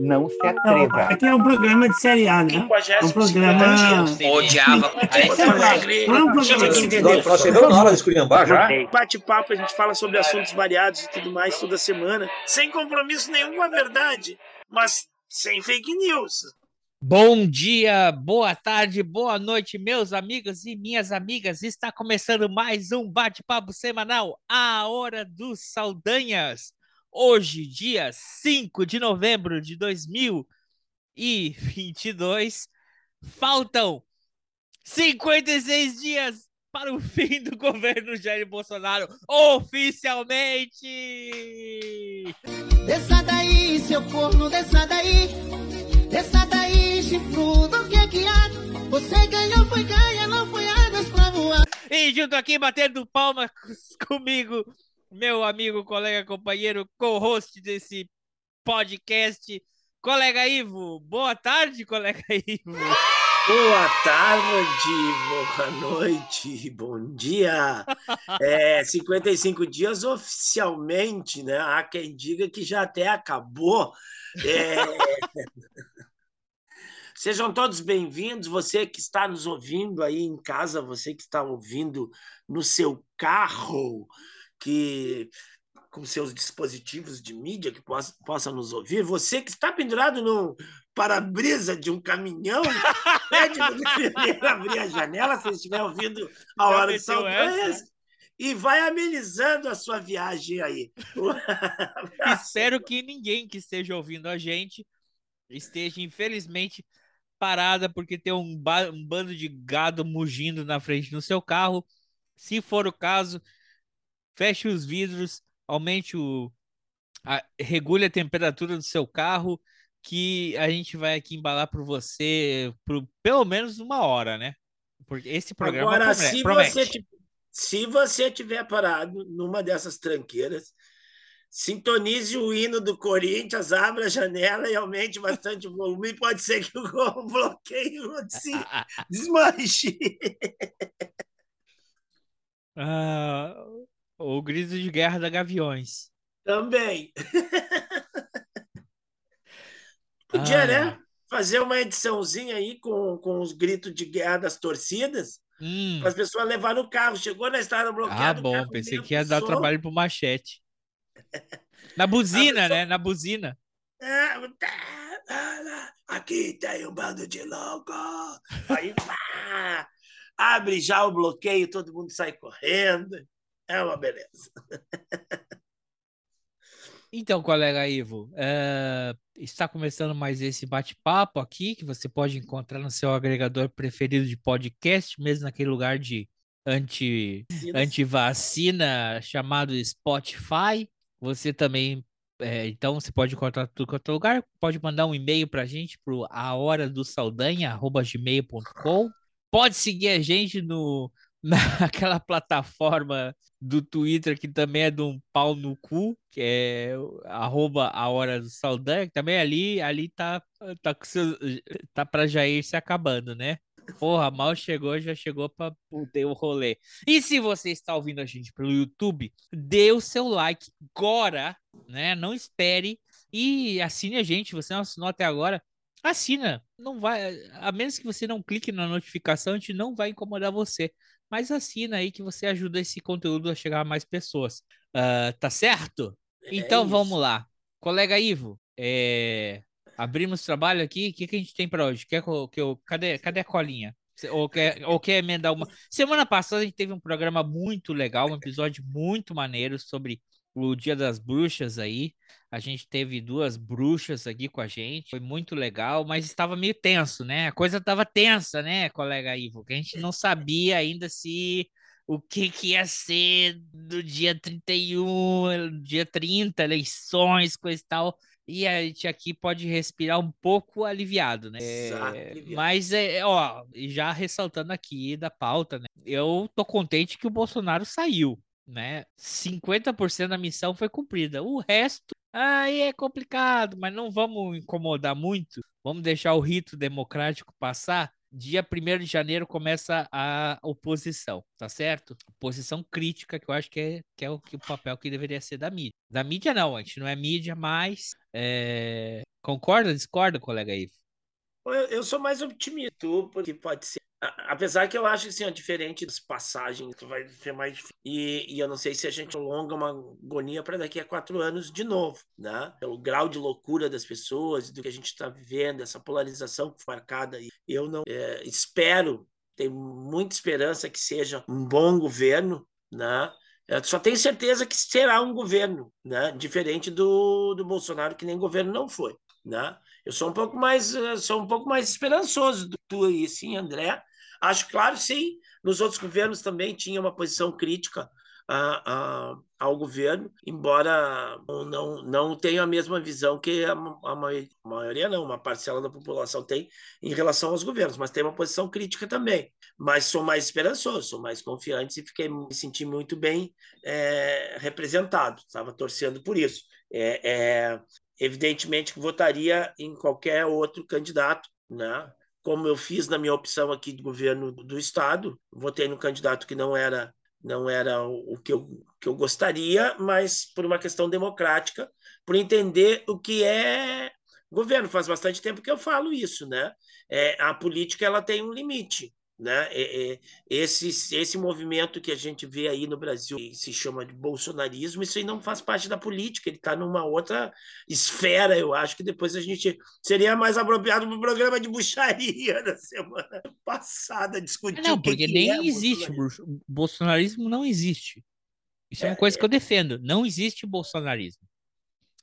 Não se atreva. Aqui é um programa de série A, né? É um programa. Odiava. Nós chegamos na hora de esculhambar já. Bate-papo, a gente fala sobre assuntos variados e tudo mais toda semana, sem compromisso nenhum com a verdade, mas sem fake news. Bom dia, boa tarde, boa noite, meus amigos e minhas amigas. Está começando mais um bate-papo semanal, a Hora dos Saldanhas. Hoje, dia 5 de novembro de 2022, faltam 56 dias para o fim do governo Jair Bolsonaro, oficialmente! Desça daí, seu corno, desça daí. Desça daí, chifrudo, que é que há? Você ganhou, foi ganha, não foi águas pra voar. E junto aqui, batendo palmas comigo, meu amigo, colega, companheiro, co-host desse podcast, colega Ivo. Boa tarde, colega Ivo. Boa tarde, boa noite, bom dia. É, 55 dias oficialmente, né? Há quem diga que já até acabou. É... Sejam todos bem-vindos, você que está nos ouvindo aí em casa, você que está ouvindo no seu carro, que com seus dispositivos de mídia que possa, possa nos ouvir, você que está pendurado no para-brisa de um caminhão, pede para abrir a janela se estiver ouvindo a hora de Saldanhas e vai amenizando a sua viagem aí. Espero que ninguém que esteja ouvindo a gente esteja, infelizmente, parada porque tem um, um bando de gado mugindo na frente do seu carro. Se for o caso, feche os vidros, aumente o. A, regule a temperatura do seu carro, que a gente vai aqui embalar por você por pelo menos uma hora, né? Porque esse programa Agora, promete. se você, se você tiver parado numa dessas tranqueiras, sintonize o hino do Corinthians, abra a janela e aumente bastante o volume. E pode ser que o bloqueio se desmanche. Ah, o grito de guerra da Gaviões. Também. Podia, Ah. né? Fazer uma ediçãozinha aí com, com os gritos de guerra das torcidas, Hum. para as pessoas levar no carro. Chegou na estrada bloqueada. Ah, bom, pensei que ia dar trabalho pro machete. Na buzina, pessoa- né? Na buzina. É, tá, tá, tá. Aqui tem um bando de louco. Aí pá, abre já o bloqueio, todo mundo sai correndo. É uma beleza. Então, colega Ivo, eh, está começando mais esse bate-papo aqui, que você pode encontrar no seu agregador preferido de podcast, mesmo naquele lugar de anti, antivacina chamado Spotify. Você também, eh, então, você pode encontrar tudo quanto é lugar. Pode mandar um e-mail para a gente para a hora do gmail.com. Pode seguir a gente no naquela plataforma do Twitter que também é de um pau no cu, que é arroba a hora do Saldanha, que também ali, ali tá, tá, com seu, tá pra Jair se acabando, né? Porra, mal chegou, já chegou pra ter o rolê. E se você está ouvindo a gente pelo YouTube, dê o seu like agora, né? Não espere e assine a gente. Você não assinou até agora, assina. Não vai, a menos que você não clique na notificação, a gente não vai incomodar você. Mas assina aí que você ajuda esse conteúdo a chegar a mais pessoas. Ah, tá certo? Então isso. vamos lá. Colega Ivo, é, abrimos trabalho aqui. O que, que a gente tem para hoje? Quer que eu, cadê, cadê a colinha? Ou quer, ou quer emendar uma? Semana passada a gente teve um programa muito legal, um episódio muito maneiro sobre o Dia das Bruxas aí. A gente teve duas bruxas aqui com a gente. Foi muito legal, mas estava meio tenso, né? A coisa estava tensa, né, colega Ivo? Que a gente não sabia ainda se o que, que ia ser do dia 31, dia 30, eleições, coisa e tal. E a gente aqui pode respirar um pouco aliviado, né? Exato, É, mas, é, ó, já ressaltando aqui da pauta, né? Eu tô contente que o Bolsonaro saiu, né? 50% da missão foi cumprida. O resto, aí é complicado, mas não vamos incomodar muito. Vamos deixar o rito democrático passar. dia 1 de janeiro começa a oposição, tá certo? Oposição crítica, que eu acho que é, que é o, que o papel que deveria ser da mídia. Da mídia, não, a gente não é mídia, mas. É... Concorda, discorda, colega Ivo? Eu, eu sou mais otimista, porque pode ser Apesar que eu acho que assim, diferente das passagens, vai ser mais difícil. E, e eu não sei se a gente alonga uma agonia para daqui a quatro anos de novo, né? O grau de loucura das pessoas, do que a gente está vivendo, essa polarização marcada. Eu não é, espero, tenho muita esperança que seja um bom governo, né? Eu só tenho certeza que será um governo, né? Diferente do, do Bolsonaro, que nem governo não foi, né? Eu sou um pouco mais, sou um pouco mais esperançoso do que tu aí, sim, André. Acho claro, sim, nos outros governos também tinha uma posição crítica a, a, ao governo, embora não, não tenha a mesma visão que a, a maioria, não, uma parcela da população tem em relação aos governos, mas tem uma posição crítica também. Mas sou mais esperançoso, sou mais confiante e fiquei me senti muito bem é, representado, estava torcendo por isso. É, é, evidentemente que votaria em qualquer outro candidato, né? Como eu fiz na minha opção aqui de governo do estado, votei no candidato que não era não era o que eu, que eu gostaria, mas por uma questão democrática, por entender o que é governo. Faz bastante tempo que eu falo isso, né? É, a política ela tem um limite. Né? Esse, esse movimento que a gente vê aí no Brasil se chama de bolsonarismo, isso aí não faz parte da política, ele está numa outra esfera, eu acho que depois a gente seria mais apropriado para o programa de bucharia da semana passada, discutir. Não, porque nem é existe, bolsonarismo. bolsonarismo não existe. Isso é, é uma coisa é. que eu defendo, não existe bolsonarismo.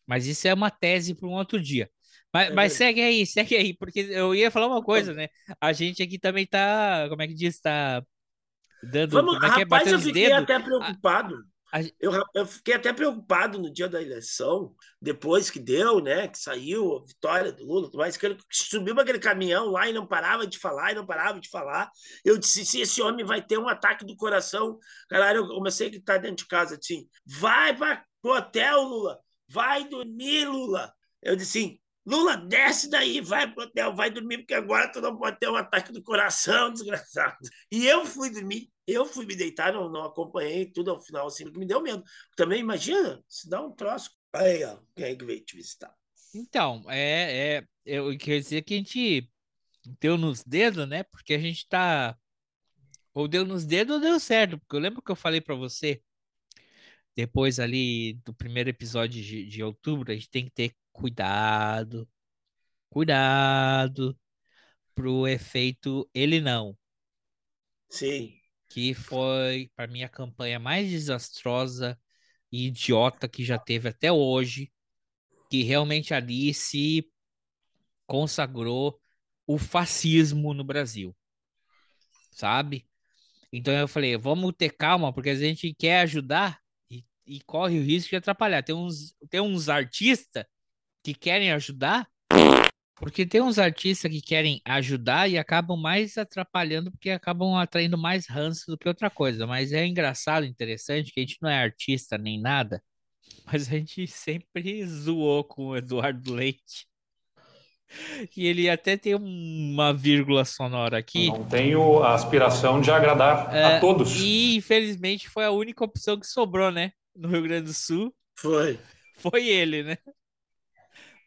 Mas isso é uma tese para um outro dia. Mas, é mas segue aí, segue aí, porque eu ia falar uma coisa, né? A gente aqui também tá, como é que diz, tá dando, Vamos, como é que é, rapaz, eu fiquei dedos. até preocupado. A, a... Eu, eu fiquei até preocupado no dia da eleição, depois que deu, né? Que saiu a vitória do Lula, mas que ele subiu aquele caminhão lá e não parava de falar, e não parava de falar. Eu disse: se esse homem vai ter um ataque do coração, caralho, eu comecei a gritar dentro de casa assim: vai para o hotel, Lula, vai dormir, Lula. Eu disse assim, Lula, desce daí, vai pro hotel, vai dormir, porque agora tu não pode ter um ataque do coração, desgraçado. E eu fui dormir, eu fui me deitar, não, não acompanhei tudo ao final, assim, me deu medo. Também imagina, se dá um troço. Aí, ó, quem é que veio te visitar? Então, é, é, eu queria dizer que a gente deu nos dedos, né? Porque a gente tá. Ou deu nos dedos ou deu certo. Porque eu lembro que eu falei para você, depois ali do primeiro episódio de, de outubro, a gente tem que ter cuidado, cuidado pro efeito ele não. Sim. Que foi, para mim, a campanha mais desastrosa e idiota que já teve até hoje, que realmente ali se consagrou o fascismo no Brasil, sabe? Então eu falei, vamos ter calma, porque a gente quer ajudar e, e corre o risco de atrapalhar. Tem uns, tem uns artistas que querem ajudar, porque tem uns artistas que querem ajudar e acabam mais atrapalhando, porque acabam atraindo mais ranço do que outra coisa. Mas é engraçado, interessante, que a gente não é artista nem nada, mas a gente sempre zoou com o Eduardo Leite. E ele até tem uma vírgula sonora aqui. Não tenho a aspiração de agradar é, a todos. E infelizmente foi a única opção que sobrou, né? No Rio Grande do Sul. Foi. Foi ele, né?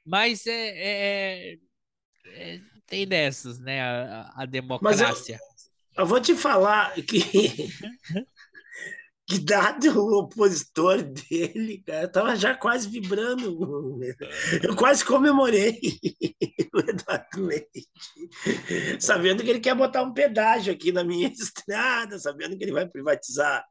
Mas é, é, é, tem dessas, né? A, a democracia. Eu, eu, vou te falar que, que dado o opositor dele, cara, eu tava já quase vibrando. Eu quase comemorei o Eduardo Leite, sabendo que ele quer botar um pedágio aqui na minha estrada, sabendo que ele vai privatizar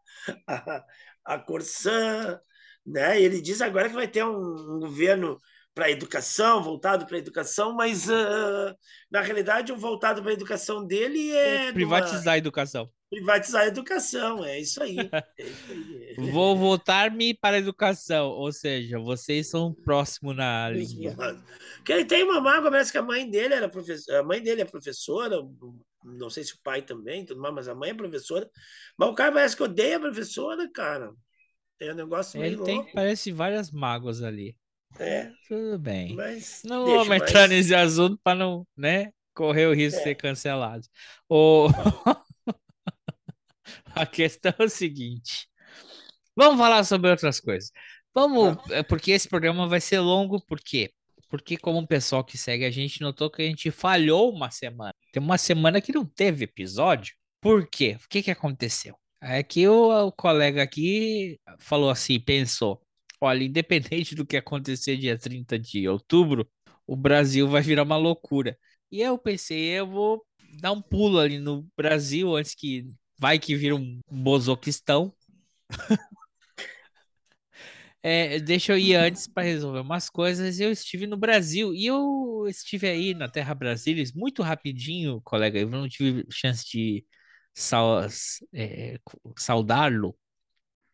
a, a Corsã, né? Ele diz agora que vai ter um, um governo para a educação, voltado para a educação, mas uh, na realidade o voltado para a educação dele é. é privatizar uma... a educação. Privatizar a educação, é isso aí. É isso aí. Vou voltar-me para a educação, ou seja, vocês são próximos na linha. Que ele tem uma mágoa, parece que a mãe dele era professora, a mãe dele é professora, não sei se o pai também, tudo mais, mas a mãe é professora. Mas o cara parece que odeia a professora, cara. É um negócio meio Ele tem, parece várias mágoas ali. É. Tudo bem. Mas não vamos entrar mas... nesse assunto para não, né? correr o risco é. de ser cancelado. O... a questão é o seguinte. Vamos falar sobre outras coisas. Vamos, é porque esse programa vai ser longo, por quê? Porque como o pessoal que segue a gente notou que a gente falhou uma semana. Tem uma semana que não teve episódio. Por quê? O que que aconteceu? É que o, o colega aqui falou assim, pensou, olha, independente do que acontecer dia 30 de outubro, o Brasil vai virar uma loucura. E eu pensei, eu vou dar um pulo ali no Brasil antes que vai que vira um bozoquistão. é, deixa eu ir antes para resolver umas coisas. Eu estive no Brasil e eu estive aí na Terra Brasília muito rapidinho, colega. Eu não tive chance de é, saudá-lo,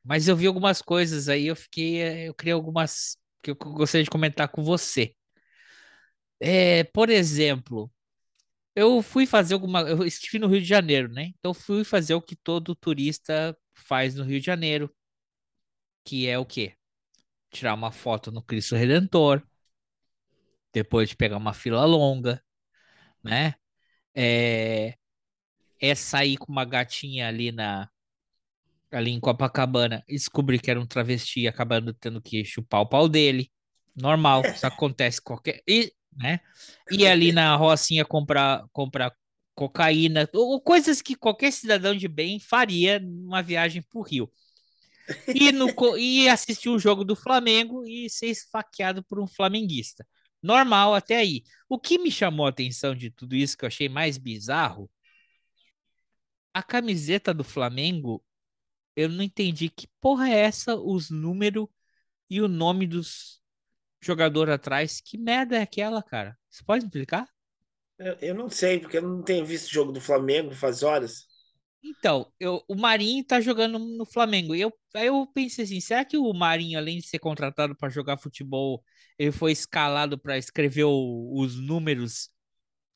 mas eu vi algumas coisas aí. Eu fiquei, eu criei algumas que eu gostaria de comentar com você. É, por exemplo, eu fui fazer alguma. Eu estive no Rio de Janeiro, né? Então fui fazer o que todo turista faz no Rio de Janeiro, que é o quê? Tirar uma foto no Cristo Redentor, depois de pegar uma fila longa, né? É, é sair com uma gatinha ali na ali em Copacabana, descobrir que era um travesti, acabando tendo que chupar o pau dele. Normal, isso acontece qualquer. E né? Ir ali na Rocinha comprar, comprar cocaína, ou coisas que qualquer cidadão de bem faria numa viagem para o Rio. E, no, e assistir o jogo do Flamengo e ser esfaqueado por um flamenguista. Normal até aí. O que me chamou a atenção de tudo isso, que eu achei mais bizarro, a camiseta do Flamengo, eu não entendi que porra é essa, os números e o nome dos, jogador atrás. Que merda é aquela, cara? Você pode explicar? Eu, eu não sei, porque eu não tenho visto o jogo do Flamengo faz horas. Então, eu, o Marinho tá jogando no Flamengo. E eu, aí eu pensei assim: será que o Marinho, além de ser contratado para jogar futebol, ele foi escalado para escrever o, os números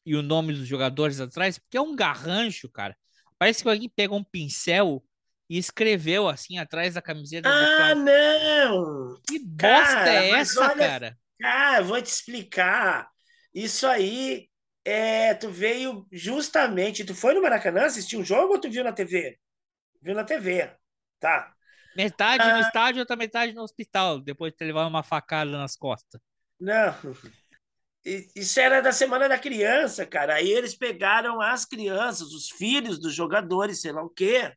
e o nome dos jogadores atrás? Porque é um garrancho, cara. Parece que alguém pegou um pincel e escreveu assim atrás da camiseta ah, não! Que bosta cara, é essa, olha, cara? Cara, vou te explicar. Isso aí, é, tu veio justamente. Tu foi no Maracanã assistir um jogo ou tu viu na TV? Viu na TV, tá? Metade ah, no estádio, outra metade no hospital, depois de ter levado uma facada nas costas. Não. Isso era da Semana da Criança, cara. Aí eles pegaram as crianças, os filhos dos jogadores, sei lá o quê,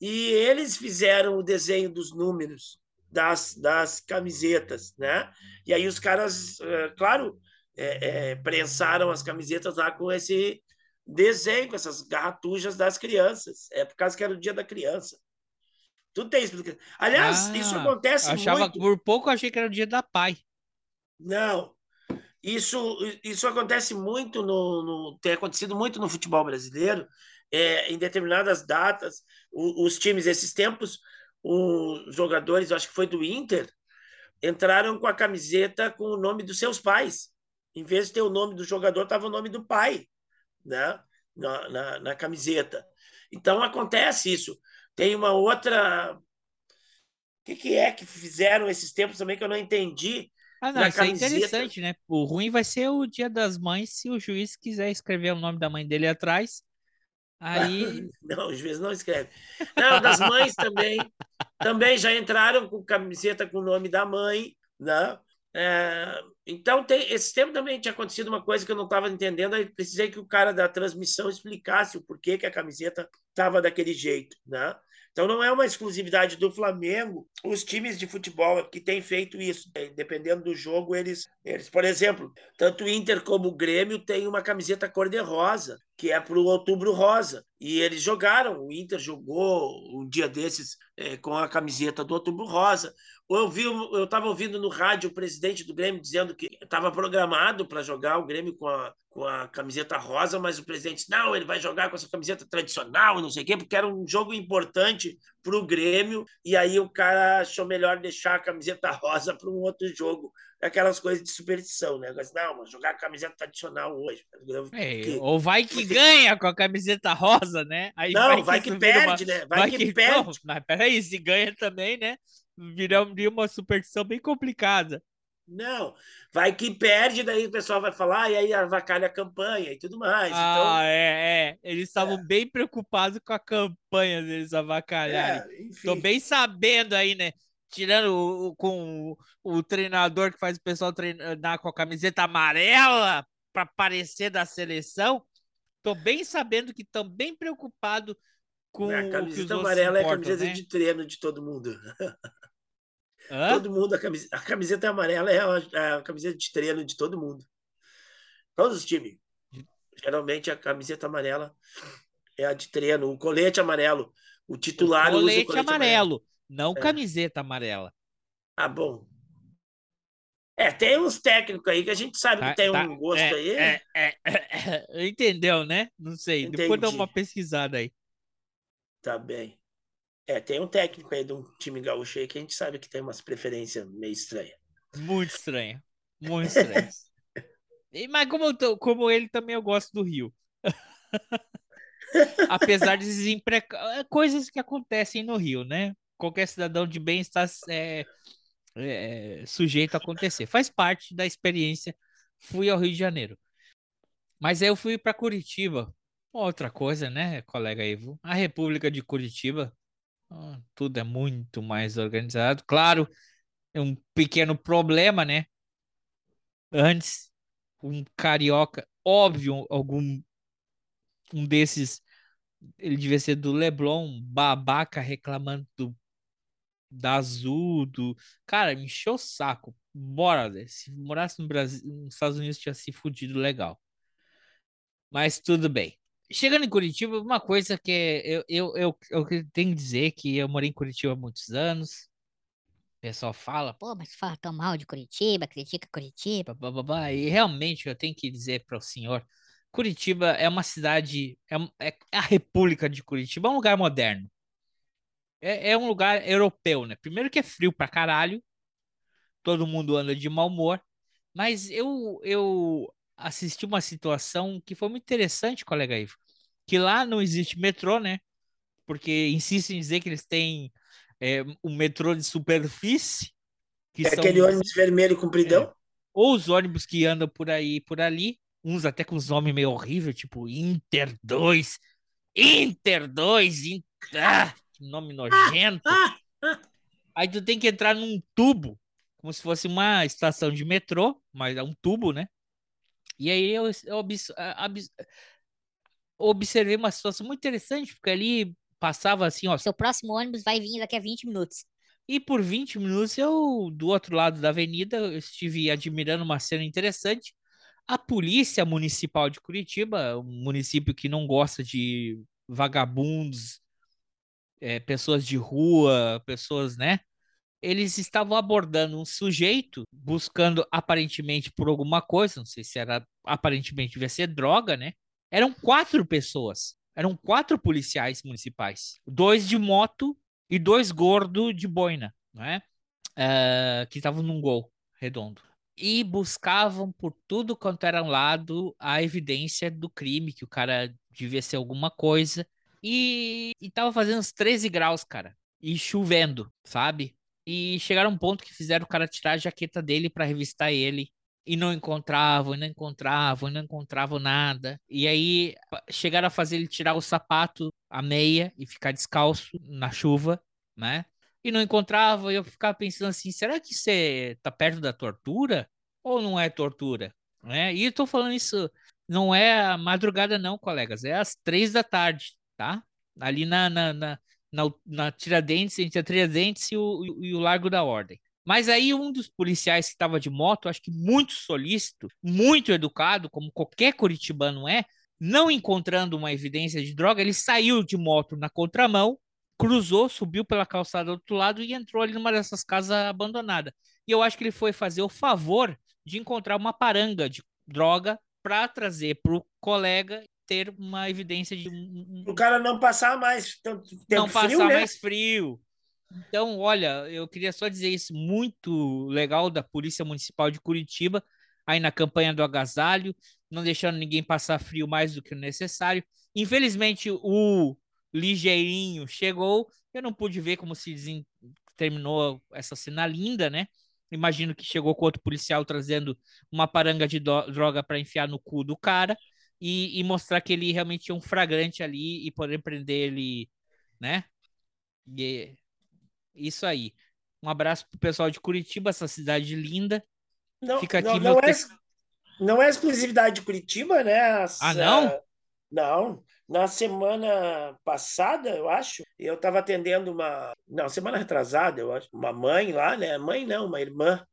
e eles fizeram o desenho dos números das, das camisetas, né? E aí os caras, é, claro, é, é, prensaram as camisetas lá com esse desenho, com essas garratujas das crianças. É por causa que era o dia da criança. Tudo tem explicação. Aliás, ah, isso acontece achava, muito. Por pouco eu achei que era o dia da pai. Não. Isso, isso acontece muito no, no tem acontecido muito no futebol brasileiro é, em determinadas datas, o, os times, esses tempos, os jogadores, acho que foi do Inter, entraram com a camiseta com o nome dos seus pais. Em vez de ter o nome do jogador, estava o nome do pai né? na, na, na camiseta. Então acontece isso. Tem uma outra. O que, que, é que fizeram esses tempos também que eu não entendi? Ah, não, isso é camiseta. é interessante, né? O ruim vai ser o dia das mães se o juiz quiser escrever o nome da mãe dele atrás Aí. Não, os vezes não escreve. Não, das mães também. também já entraram com camiseta com o nome da mãe, né? É, então, tem, esse tempo também tinha acontecido uma coisa que eu não estava entendendo, aí precisei que o cara da transmissão explicasse o porquê que a camiseta estava daquele jeito, né? Então não é uma exclusividade do Flamengo. Os times de futebol que têm feito isso, né? dependendo do jogo, eles, eles, por exemplo, tanto o Inter como o Grêmio têm uma camiseta cor-de-rosa, que é para o Outubro Rosa. E eles jogaram. O Inter jogou um dia desses é, com a camiseta do Outubro Rosa. Eu vi, eu estava ouvindo no rádio o presidente do Grêmio dizendo que estava programado para jogar o Grêmio com a, com a camiseta rosa, mas o presidente não, ele vai jogar com essa camiseta tradicional, não sei o quê, porque era um jogo importante para o Grêmio, e aí o cara achou melhor deixar a camiseta rosa para um outro jogo. Aquelas coisas de superstição, né? Não, mas jogar a camiseta tradicional hoje. É, que... Ou vai que ganha com a camiseta rosa, né? Aí não, vai, vai que, que perde, uma... né? Vai, vai que, que, perde. Não, mas peraí, se ganha também, né? Viria uma superstição bem complicada. Não, vai que perde, daí o pessoal vai falar, e aí avacalha a campanha e tudo mais. Ah, então, é, é. Eles estavam é. bem preocupados com a campanha deles avacalharem. É, Tô bem sabendo aí, né? Tirando o, com o, o, treinador que faz o pessoal treinar com a camiseta amarela para aparecer da seleção. Tô bem sabendo que estão bem preocupados com a camiseta amarela é a camiseta né? de treino de todo mundo. Hã? Todo mundo, a camiseta, a camiseta amarela é a, a, camiseta de treino de todo mundo. Todos os times. Geralmente a camiseta amarela é a de treino, o colete amarelo. O titular o colete, o colete amarelo, amarelo, não é. camiseta amarela. Ah, bom. É, tem uns técnicos aí que a gente sabe tá, que tem tá, um gosto é, aí. É, é, é entendeu, né? Não sei. Entendi. Depois dá uma pesquisada aí. Tá bem. É, tem um técnico aí de um time gaúcho aí que a gente sabe que tem umas preferências meio estranhas. Muito estranha. Muito estranha. mas como, tô, como ele também eu gosto do Rio. Apesar de desempregar. É, coisas que acontecem no Rio, né? Qualquer cidadão de bem está é, é, sujeito a acontecer. Faz parte da experiência. Fui ao Rio de Janeiro. Mas aí eu fui para Curitiba. Outra coisa, né, colega Ivo? A República de Curitiba tudo é muito mais organizado. Claro, é um pequeno problema, né? Antes, um carioca, óbvio, algum um desses, ele devia ser do Leblon, babaca reclamando do, da Azul, do... Cara, me encheu o saco. Bora, se morasse no Brasil, nos Estados Unidos, tinha se fudido legal. Mas tudo bem. Chegando em Curitiba, uma coisa que eu, eu, eu, eu tenho que dizer que eu morei em Curitiba há muitos anos. O pessoal fala, pô, mas fala tão mal de Curitiba, critica Curitiba, blá, blá, blá. e realmente eu tenho que dizer para o senhor, Curitiba é uma cidade, é, é, a República de Curitiba, é um lugar moderno. É, é um lugar europeu, né? Primeiro que é frio pra caralho, todo mundo anda de mau humor, mas eu, eu assisti uma situação que foi muito interessante, colega Ivo, que lá não existe metrô, né? Porque insistem em dizer que eles têm é, um metrô de superfície. Que é são, aquele ônibus vermelho compridão? É, ou os ônibus que andam por aí por ali, uns até com os nomes meio horríveis, tipo Inter 2, Inter 2, Inter... Ah, que nome nojento. Aí tu tem que entrar num tubo, como se fosse uma estação de metrô, mas é um tubo, né? E aí eu, eu observei uma situação muito interessante, porque ali passava assim, ó. Seu próximo ônibus vai vir daqui a 20 minutos. E por 20 minutos eu, do outro lado da avenida, eu estive admirando uma cena interessante. A Polícia Municipal de Curitiba, um município que não gosta de vagabundos, é, pessoas de rua, pessoas, né? Eles estavam abordando um sujeito buscando aparentemente por alguma coisa, não sei se era aparentemente devia ser droga, né? Eram quatro pessoas, eram quatro policiais municipais, dois de moto e dois gordos de boina, né? Uh, que estavam num gol redondo e buscavam por tudo quanto era lado a evidência do crime, que o cara devia ser alguma coisa. E, e tava fazendo uns 13 graus, cara. E chovendo, sabe? E chegaram a um ponto que fizeram o cara tirar a jaqueta dele para revistar ele. E não encontravam, e não encontravam, e não encontravam nada. E aí chegaram a fazer ele tirar o sapato, a meia e ficar descalço na chuva, né? E não encontravam, e eu ficava pensando assim: será que você tá perto da tortura? Ou não é tortura? Né? E eu tô falando isso, não é a madrugada, não, colegas, é às três da tarde, tá? Ali na, na, na na, na Tiradentes, entre a Tiradentes e o, e o Largo da Ordem. Mas aí um dos policiais que estava de moto, acho que muito solícito, muito educado, como qualquer curitibano é, não encontrando uma evidência de droga, ele saiu de moto na contramão, cruzou, subiu pela calçada do outro lado e entrou ali numa dessas casas abandonadas. E eu acho que ele foi fazer o favor de encontrar uma paranga de droga para trazer para o colega ter uma evidência de um, o cara não passar mais tanto tempo não passar frio, né? mais frio. Então, olha, eu queria só dizer isso muito legal da Polícia Municipal de Curitiba, aí na campanha do agasalho, não deixando ninguém passar frio mais do que o necessário. Infelizmente, o ligeirinho chegou, eu não pude ver como se terminou essa cena linda, né? Imagino que chegou com outro policial trazendo uma paranga de droga para enfiar no cu do cara e, e, mostrar que ele realmente tinha um flagrante ali e poder prender ele, né? E isso aí. Um abraço pro pessoal de Curitiba, essa cidade linda. Não, Fica aqui não, não, é, não é exclusividade de Curitiba, né? ah, não? Não. Na semana passada, eu acho, eu estava atendendo uma. Não, semana retrasada, eu acho. Uma mãe lá, né? Mãe não, uma irmã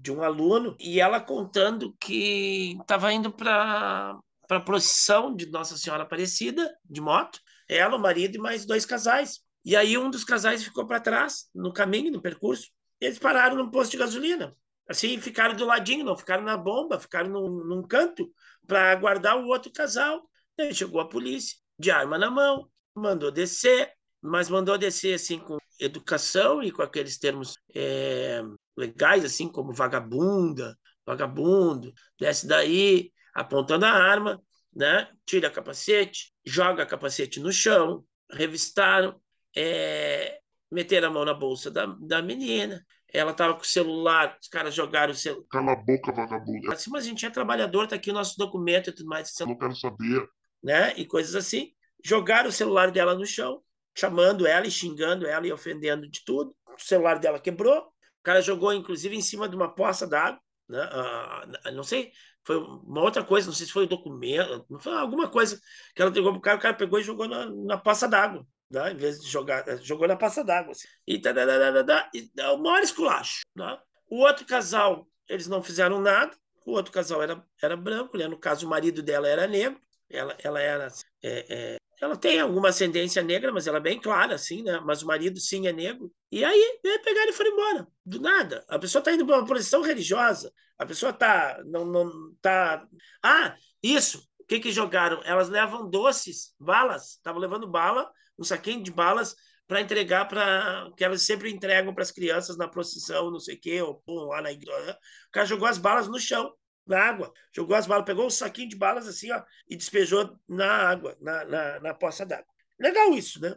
de um aluno, e ela contando que estava indo para a procissão de Nossa Senhora Aparecida, de moto, ela, o marido e mais dois casais. E aí um dos casais ficou para trás, no caminho, no percurso. Eles pararam no posto de gasolina. Assim, ficaram do ladinho, não ficaram na bomba, ficaram num, num canto para aguardar o outro casal. Aí chegou a polícia, de arma na mão, mandou descer, mas mandou descer assim com educação e com aqueles termos é, legais, assim como vagabunda, vagabundo, desce daí, apontando a arma, né? Tira capacete, joga capacete no chão, revistaram, é, meteram a mão na bolsa da, da menina. Ela estava com o celular, os caras jogaram o celular. Cala a boca, vagabundo. Assim, mas a gente é trabalhador, tá aqui o nosso documento e tudo mais. Eu não quero saber. Né? E coisas assim. Jogaram o celular dela no chão, chamando ela e xingando ela e ofendendo de tudo. O celular dela quebrou. O cara jogou, inclusive, em cima de uma poça d'água. Né? Ah, não sei, foi uma outra coisa, não sei se foi o documento, foi alguma coisa que ela entregou pro cara, o cara pegou e jogou na, na poça d'água né? em vez de jogar, eh, jogou na passa d'água. Assim. E, tadadadada, e é o maior esculacho. Né? O outro casal, eles não fizeram nada. O outro casal era, era branco, né? no caso, o marido dela era negro. Ela, ela era. É, é, ela tem alguma ascendência negra, mas ela é bem clara, assim, né? Mas o marido sim é negro. E aí, pegaram e foram embora. Do nada. A pessoa está indo para uma posição religiosa. A pessoa está. Não, não tá. Ah, isso. O que, que jogaram? Elas levam doces, balas. Estavam levando bala um saquinho de balas para entregar para que elas sempre entregam para as crianças na procissão, não sei o quê, ou pum, lá na igreja. O cara jogou as balas no chão, na água. Jogou as balas, pegou um saquinho de balas assim, ó, e despejou na água, na, na, na poça d'água. Legal isso, né?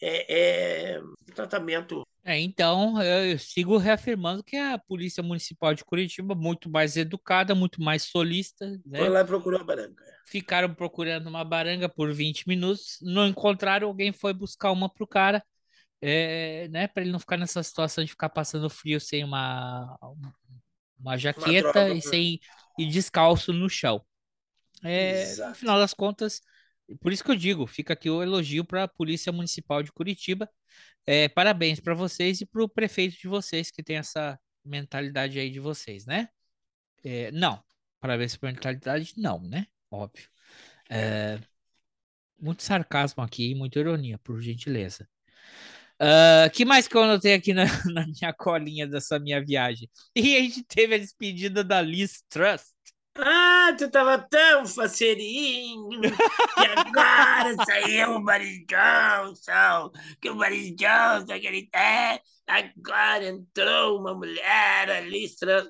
É, é tratamento. É, então, eu sigo reafirmando que a Polícia Municipal de Curitiba muito mais educada, muito mais solista. Né? Foi lá e procurou a baranga. Ficaram procurando uma baranga por 20 minutos, não encontraram, alguém foi buscar uma pro cara, é, né, para ele não ficar nessa situação de ficar passando frio sem uma, uma jaqueta uma e sem e descalço no chão. É, no final das contas, por isso que eu digo, fica aqui o elogio para a Polícia Municipal de Curitiba. É, parabéns para vocês e para o prefeito de vocês que tem essa mentalidade aí de vocês, né? É, não, parabéns pela mentalidade, não, né? óbvio. É, muito sarcasmo aqui, muita ironia, por gentileza. Uh, que mais que eu anotei aqui na, na, minha colinha dessa minha viagem? E a gente teve a despedida da Liz Trust. Ah, tu tava tão faceirinho que agora saiu o Boris Johnson, que o Boris Johnson, que ele é, agora entrou uma mulher ali,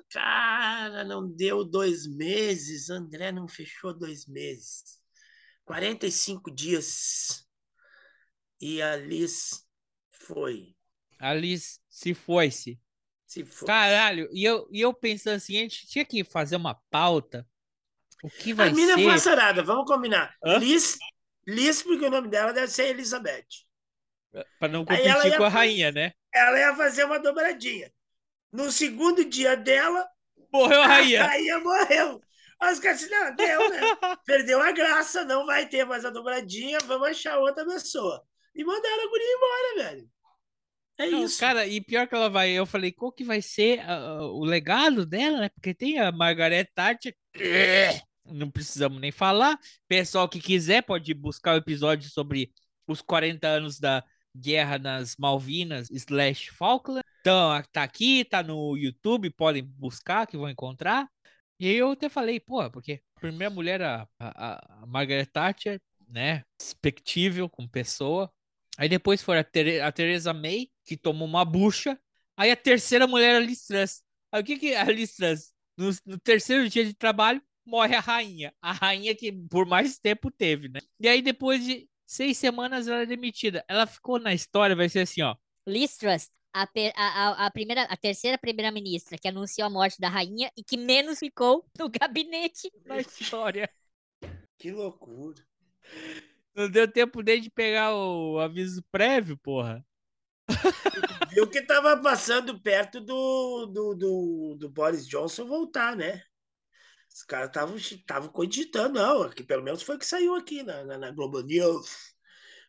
cara, não deu dois meses, André não fechou dois meses, 45 dias, e a Liz foi. A Liz se foi-se. Se for. Caralho, e eu, e eu pensando assim, a gente tinha que fazer uma pauta. O que vai a ser? A façarada, vamos combinar. Liz, Liz, porque o nome dela deve ser Elizabeth. Para não competir com a rainha, né? Ela ia fazer uma dobradinha. No segundo dia dela, morreu a rainha. A rainha morreu. Os caras não, deu, né? Perdeu a graça, não vai ter mais a dobradinha, vamos achar outra pessoa. E mandaram a guria embora, velho. É não, isso. Cara, e pior que ela vai, eu falei, qual que vai ser uh, o legado dela, né? Porque tem a Margaret Thatcher. Não precisamos nem falar. Pessoal que quiser pode buscar o episódio sobre os 40 anos da guerra nas Malvinas slash Falkland. Então, tá aqui, tá no YouTube, podem buscar que vão encontrar. E eu até falei, pô, porque a primeira mulher, a, a, a Margaret Thatcher, né? Expectível como pessoa. Aí depois foi a, Tere a Teresa May, que tomou uma bucha. Aí a terceira mulher, a Liz Truss. Aí o que que a Liz Truss? No, no, terceiro dia de trabalho, morre a rainha. A rainha que por mais tempo teve, né? E aí depois de seis semanas ela é demitida. Ela ficou na história, vai ser assim, ó. Liz Truss. a, a, a, primeira, a terceira primeira-ministra que anunciou a morte da rainha e que menos ficou no gabinete na história. Que loucura. Não deu tempo nem de pegar o aviso prévio, porra. Viu que tava passando perto do, do, do, do Boris Johnson voltar, né? Os caras estavam cogitando, não, que pelo menos foi o que saiu aqui na, na, na Globo News.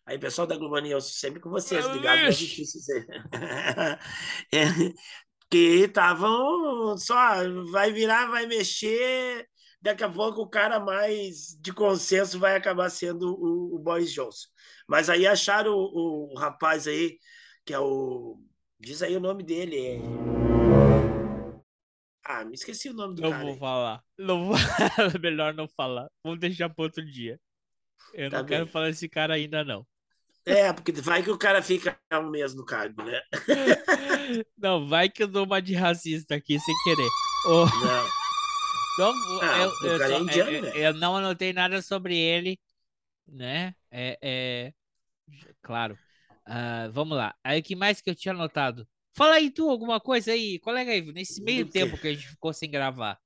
Aí, pessoal da Globo News, sempre com vocês, notícias. é, que estavam só, vai virar, vai mexer, daqui a pouco o cara mais de consenso vai acabar sendo o, o Boris Johnson. Mas aí acharam o, o, rapaz aí, que é o. Diz aí o nome dele. É... Ah, me esqueci o nome do não cara. Não vou aí. falar. Não vou... Melhor não falar. Vamos deixar para outro dia. Eu tá não bem. quero falar desse cara ainda, não. É, porque vai que o cara fica um mês no cargo, né? Não, vai que eu dou uma de racista aqui sem querer. Oh. Não. Não, ah, eu, eu, só, é indiano, eu, né? eu, não anotei nada sobre ele, né? É, é... claro. Uh, vamos lá. Aí o que mais que eu tinha anotado? Fala aí tu alguma coisa aí, colega aí, nesse meio tempo que a gente ficou sem gravar.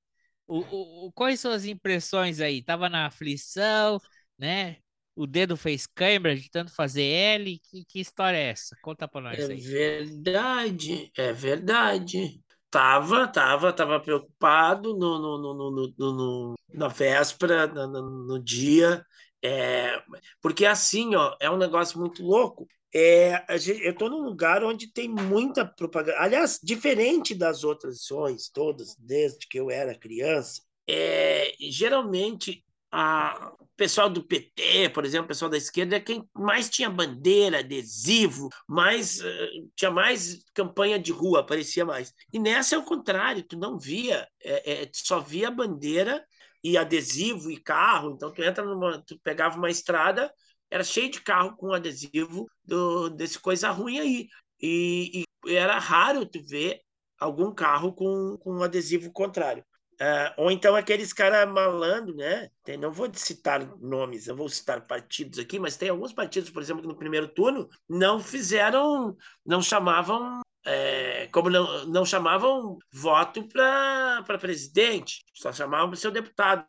O, o, o, quais são as impressões aí? Tava na aflição, né? O dedo fez câimbra de tanto fazer L. Que, que história é essa? Conta pra nós é aí. É verdade, é verdade. Tava, tava, tava preocupado no, no, no, no, no na véspera, no, no, dia. É, porque assim, ó, é um negócio muito louco. É, eu estou num lugar onde tem muita propaganda. Aliás, diferente das outras ações todas, desde que eu era criança, é, geralmente a pessoal do PT, por exemplo, pessoal da esquerda, é quem mais tinha bandeira, adesivo, mais uh, tinha mais campanha de rua, aparecia mais. E nessa é o contrário, tu não via, é, é, só via bandeira e adesivo e carro. Então tu entra numa, tu pegava uma estrada, era cheio de carro com adesivo do, desse coisa ruim aí. E, e era raro tu ver algum carro com, com um adesivo contrário. Uh, ou então aqueles caras malandro, né? Tem, não vou citar nomes, eu vou citar partidos aqui, mas tem alguns partidos, por exemplo, que no primeiro turno não fizeram, não chamavam, é, como não, não chamavam voto para presidente, só chamavam para seu deputado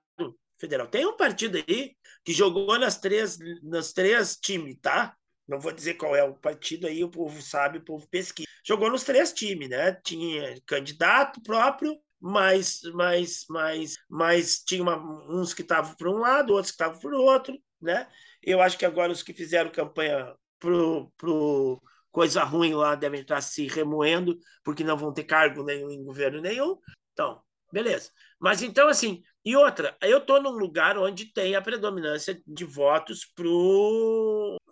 federal. Tem um partido aí que jogou nas três, nas três times, tá? Não vou dizer qual é o partido aí, o povo sabe, o povo pesquisa. Jogou nos três times, né? Tinha candidato próprio, mas, mas, mas, mas tinha uma, uns que estavam por um lado, outros que estavam por outro, né? Eu acho que agora os que fizeram campanha pro, pro coisa ruim lá devem estar se remoendo, porque não vão ter cargo nenhum em governo nenhum. Então, beleza. Mas então, assim, e outra, eu estou num lugar onde tem a predominância de votos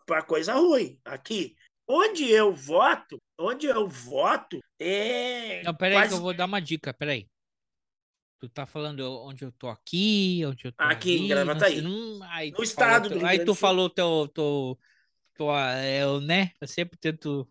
para coisa ruim, aqui. Onde eu voto, onde eu voto é. Não, peraí, quase... que eu vou dar uma dica, peraí. Tu tá falando onde eu tô aqui, onde eu tô Aqui ali, em Gravataí. Não, aí no estado falou, do Aí tu falou teu, teu, teu, é, eu, né? Eu sempre tento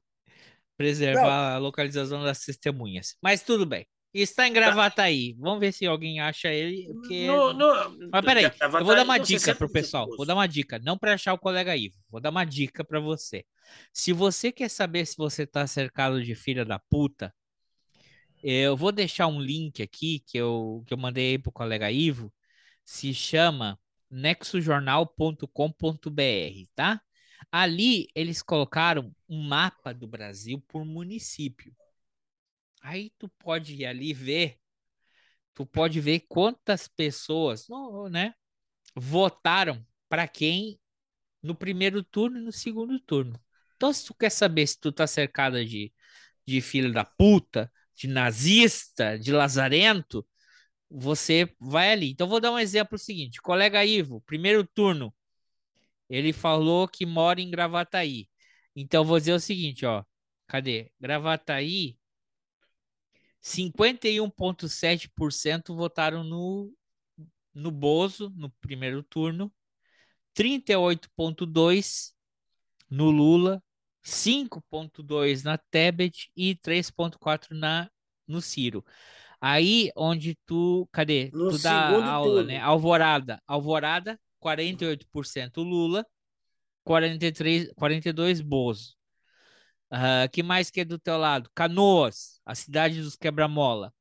preservar não. a localização das testemunhas. Mas tudo bem. Está em tá. Gravataí. Vamos ver se alguém acha ele. Porque... No, no... Mas peraí, eu vou dar uma dica pro pessoal. Vou dar uma dica, não para achar o colega Ivo. Vou dar uma dica para você. Se você quer saber se você tá cercado de filha da puta, eu vou deixar um link aqui que eu, que eu mandei para o colega Ivo, se chama nexojornal.com.br, tá? Ali eles colocaram um mapa do Brasil por município. Aí tu pode ir ali ver, tu pode ver quantas pessoas, né, votaram para quem no primeiro turno e no segundo turno. Então, se tu quer saber se tu tá cercada de, de filho da puta, de nazista, de lazarento, você vai ali. Então, vou dar um exemplo seguinte: colega Ivo, primeiro turno, ele falou que mora em Gravataí. Então, vou dizer o seguinte: ó, cadê? Gravataí, 51,7% votaram no, no Bozo no primeiro turno, 38,2% no Lula, 5.2 na Tebet e 3.4 na no Ciro. Aí onde tu, cadê? No tu dá aula, turno. né? Alvorada, Alvorada, 48% Lula, 43, 42 Bozo. Uh, que mais que é do teu lado? Canoas, a cidade dos quebra-mola.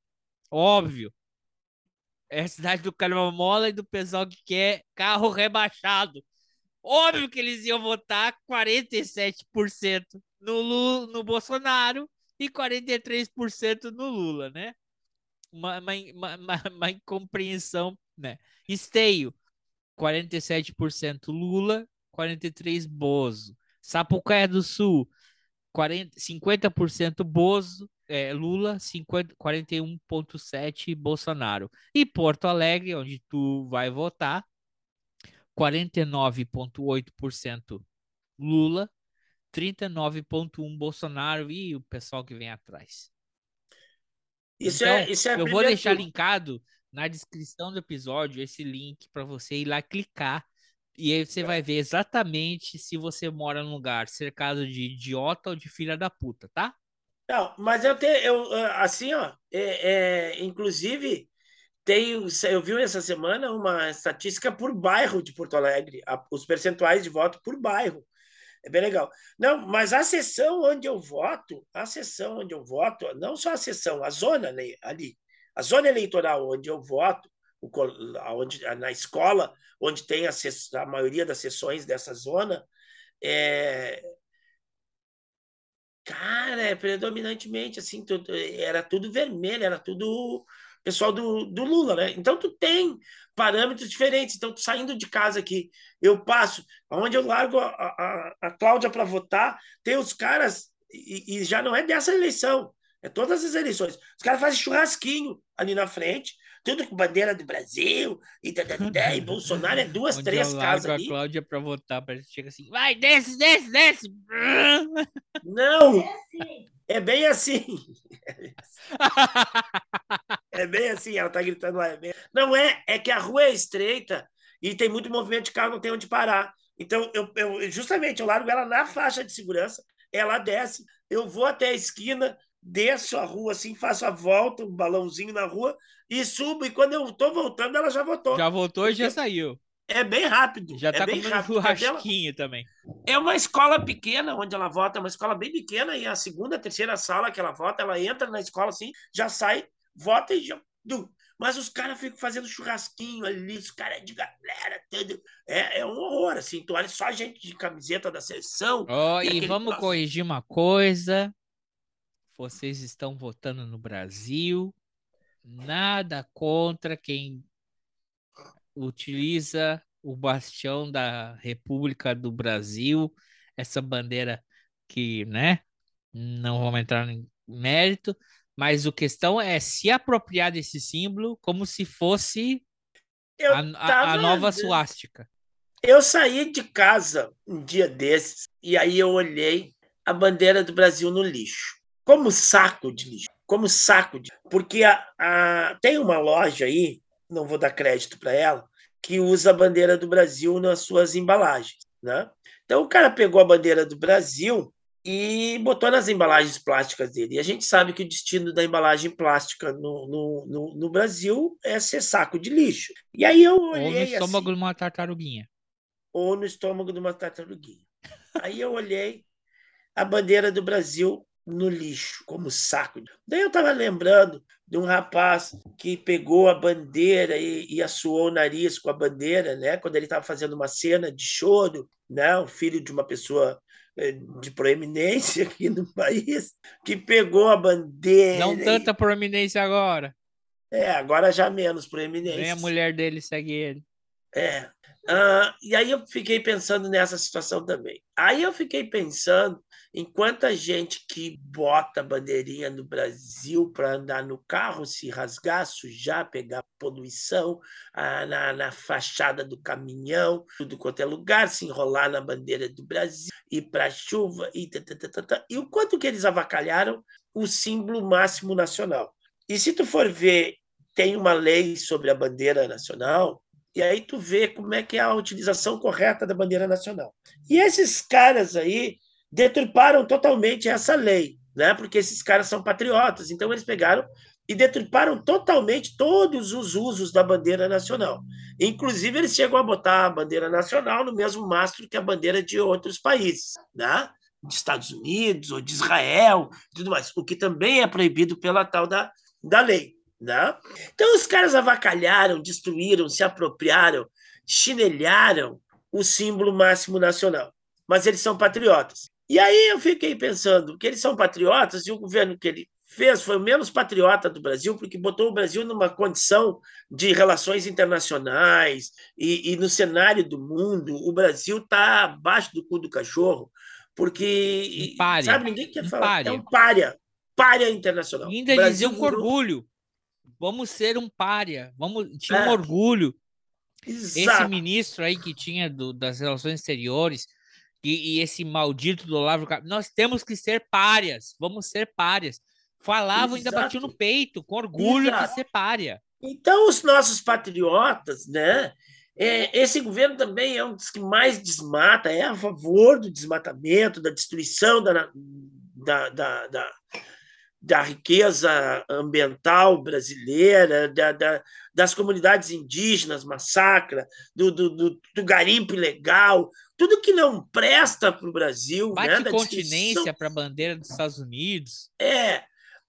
Óbvio. É a cidade do quebra-mola e do pessoal que quer carro rebaixado. Óbvio que eles iam votar 47% no, Lula, no Bolsonaro e 43% no Lula, né? Uma, uma, uma, uma incompreensão, né? Esteio, 47% Lula, 43% Bozo. Sapucaia do Sul, 40, 50% Bozo, é, Lula, 41,7% Bolsonaro. E Porto Alegre, onde tu vai votar, 49,8% Lula, 39,1% Bolsonaro e o pessoal que vem atrás. Isso é, então, é, isso é eu vou deixar linkado na descrição do episódio esse link para você ir lá clicar e aí você vai ver exatamente se você mora num lugar cercado de idiota ou de filha da puta, tá? Não, mas eu tenho, eu, assim, ó, é, é, inclusive, tenho, eu vi essa semana uma estatística por bairro de Porto Alegre, a, os percentuais de voto por bairro. É bem legal. Não, mas a sessão onde eu voto, a sessão onde eu voto, não só a sessão, a zona ali, a zona eleitoral onde eu voto, onde, na escola, onde tem a, a maioria das sessões dessa zona, é, cara, é predominantemente assim, tudo, era tudo vermelho, era tudo pessoal do, do Lula, né? Então tu tem parâmetros diferentes. Então, saindo de casa aqui, eu passo, onde eu largo a, a, a Cláudia para votar, tem os caras, e, e, já não é dessa eleição, é todas as eleições. Os caras fazem churrasquinho ali na frente, tudo com bandeira do Brasil, e, e Bolsonaro é duas, onde três eu casas a ali. Cláudia para votar, parece que chega assim, vai, desce, desce, desce! Não! É bem assim. É bem assim, ela tá gritando lá. É não é, é que a rua é estreita e tem muito movimento de carro, não tem onde parar. Então, eu, eu justamente, eu largo ela na faixa de segurança, ela desce, eu vou até a esquina, desço a rua assim, faço a volta, um balãozinho na rua e subo. E quando eu tô voltando, ela já voltou. Já voltou e já saiu. É bem rápido. Já é tá bem rápido. churrasquinho ela... também. É uma escola pequena onde ela vota, uma escola bem pequena, e a segunda, terceira sala que ela vota, ela entra na escola assim, já sai vota e já. Mas os caras ficam fazendo churrasquinho ali, os caras de galera, tudo. É, é um horror, assim. Tu olha só a gente de camiseta da seleção. Oh, e, e vamos corrigir uma coisa. Vocês estão votando no Brasil. Nada contra quem utiliza o bastião da República do Brasil, essa bandeira que, né? Não vamos entrar em mérito, mas a questão é se apropriar desse símbolo como se fosse a, a, a, nova suástica. Eu saí de casa um dia desses e aí eu olhei a bandeira do Brasil no lixo. Como saco de lixo. Como saco de. Porque a, a... tem uma loja aí, não vou dar crédito para ela, que usa a bandeira do Brasil nas suas embalagens. Né? Então o cara pegou a bandeira do Brasil e botou nas embalagens plásticas dele. E a gente sabe que o destino da embalagem plástica no, no, no, no Brasil é ser saco de lixo. E aí eu olhei. Ou no estômago assim, de uma tartaruguinha. Ou no estômago de uma tartaruguinha. aí eu olhei a bandeira do Brasil no lixo, como saco. Daí eu estava lembrando de um rapaz que pegou a bandeira e, e assoou o nariz com a bandeira, né? Quando ele estava fazendo uma cena de choro, né? O filho de uma pessoa de proeminência aqui no país, que pegou a bandeira. Não tanta proeminência agora. É, agora já menos proeminência. Nem a mulher dele segue ele. É. Uh, e aí eu fiquei pensando nessa situação também. Aí eu fiquei pensando em quanta gente que bota a bandeirinha no Brasil para andar no carro, se rasgar, sujar, pegar poluição uh, na, na fachada do caminhão, tudo quanto é lugar, se enrolar na bandeira do Brasil, ir para a chuva, e, e o quanto que eles avacalharam o símbolo máximo nacional. E se tu for ver, tem uma lei sobre a bandeira nacional, e aí tu vê como é que é a utilização correta da bandeira nacional. E esses caras aí deturparam totalmente essa lei, né? Porque esses caras são patriotas, então eles pegaram e deturparam totalmente todos os usos da bandeira nacional. Inclusive, eles chegam a botar a bandeira nacional no mesmo mastro que a bandeira de outros países, né? de Estados Unidos ou de Israel, tudo mais, o que também é proibido pela tal da, da lei. Né? Então, os caras avacalharam, destruíram, se apropriaram, chinelharam o símbolo máximo nacional. Mas eles são patriotas. E aí eu fiquei pensando que eles são patriotas e o governo que ele fez foi o menos patriota do Brasil, porque botou o Brasil numa condição de relações internacionais e, e no cenário do mundo, o Brasil está abaixo do cu do cachorro, porque, um sabe, ninguém quer falar, pária. é um párea, párea internacional. E ainda diziam com orgulho, vamos ser um párea, vamos, tinha é. um orgulho. Exato. Esse ministro aí que tinha do, das relações exteriores, e, e, esse maldito do Olavo nós temos que ser párias, vamos ser párias. Falavam, ainda batiam no peito, com orgulho Exato. de ser párea. Então, os nossos patriotas, né? É, esse governo também é um dos que mais desmata, é a favor do desmatamento, da destruição da, da, da, da, da riqueza ambiental brasileira, da, da, das comunidades indígenas, massacra, do, do, do, do garimpo ilegal, tudo que não presta para o Brasil. Bate né, continência para a bandeira dos Estados Unidos. É,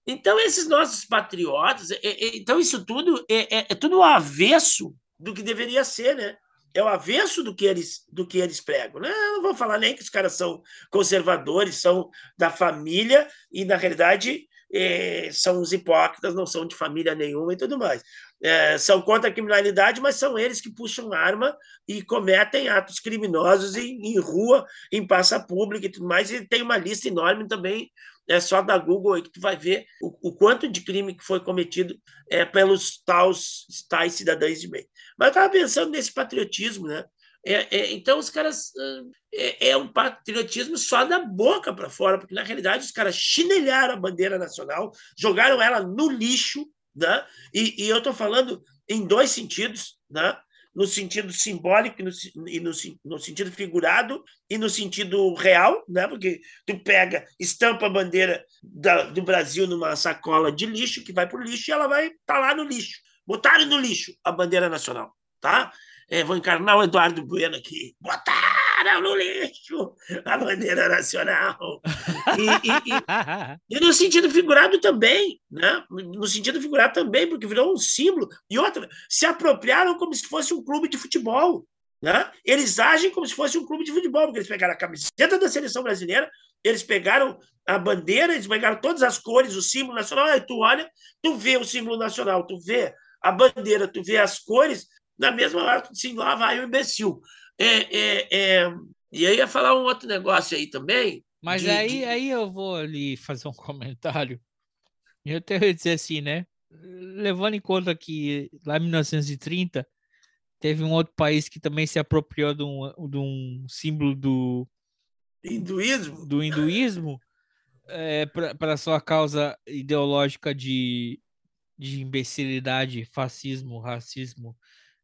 então, esses nossos patriotas, é, é, então isso tudo é, é, é, tudo o avesso do que deveria ser, né? É o avesso do que eles, do que eles pregam. Né? Eu não vou falar nem que os caras são conservadores, são da família, e na realidade é, são os hipócritas, não são de família nenhuma e tudo mais. É, são contra a criminalidade, mas são eles que puxam arma e cometem atos criminosos em, em rua, em praça pública e tudo mais. E tem uma lista enorme também é só da Google aí que tu vai ver o, o quanto de crime que foi cometido é, pelos tais, tais cidadãos de bem. Mas eu estava pensando nesse patriotismo, né? É, é, então os caras é, é, um patriotismo só da boca para fora, porque na realidade os caras chinelharam a bandeira nacional, jogaram ela no lixo, né? E, e eu estou falando em dois sentidos, né? no sentido simbólico e no, e no, no, sentido figurado e no sentido real, né? porque tu pega, estampa a bandeira da, do Brasil numa sacola de lixo que vai para o lixo e ela vai estar tá lá no lixo. Botaram no lixo a bandeira nacional. Tá? É, vou encarnar o Eduardo Bueno aqui. Botaram no lixo a bandeira nacional. E, e, e, e, no sentido figurado também, né? No sentido figurado também, porque virou um símbolo. E outra, se apropriaram como se fosse um clube de futebol. Né? Eles agem como se fosse um clube de futebol, porque eles pegaram a camiseta da seleção brasileira, eles pegaram a bandeira, eles pegaram todas as cores, o símbolo nacional. Aí tu olha, tu vê o símbolo nacional, tu vê a bandeira, tu vê as cores, na mesma hora tu disse, lá vai o imbecil. É, é, é... E aí ia falar um outro negócio aí também. Mas de, aí, de... aí eu vou ali fazer um comentário. Eu tenho dizer assim, né? Levando em conta que lá em 1930 teve um outro país que também se apropriou de um, de um símbolo do hinduísmo, do hinduísmo é, para sua causa ideológica de, de imbecilidade, fascismo, racismo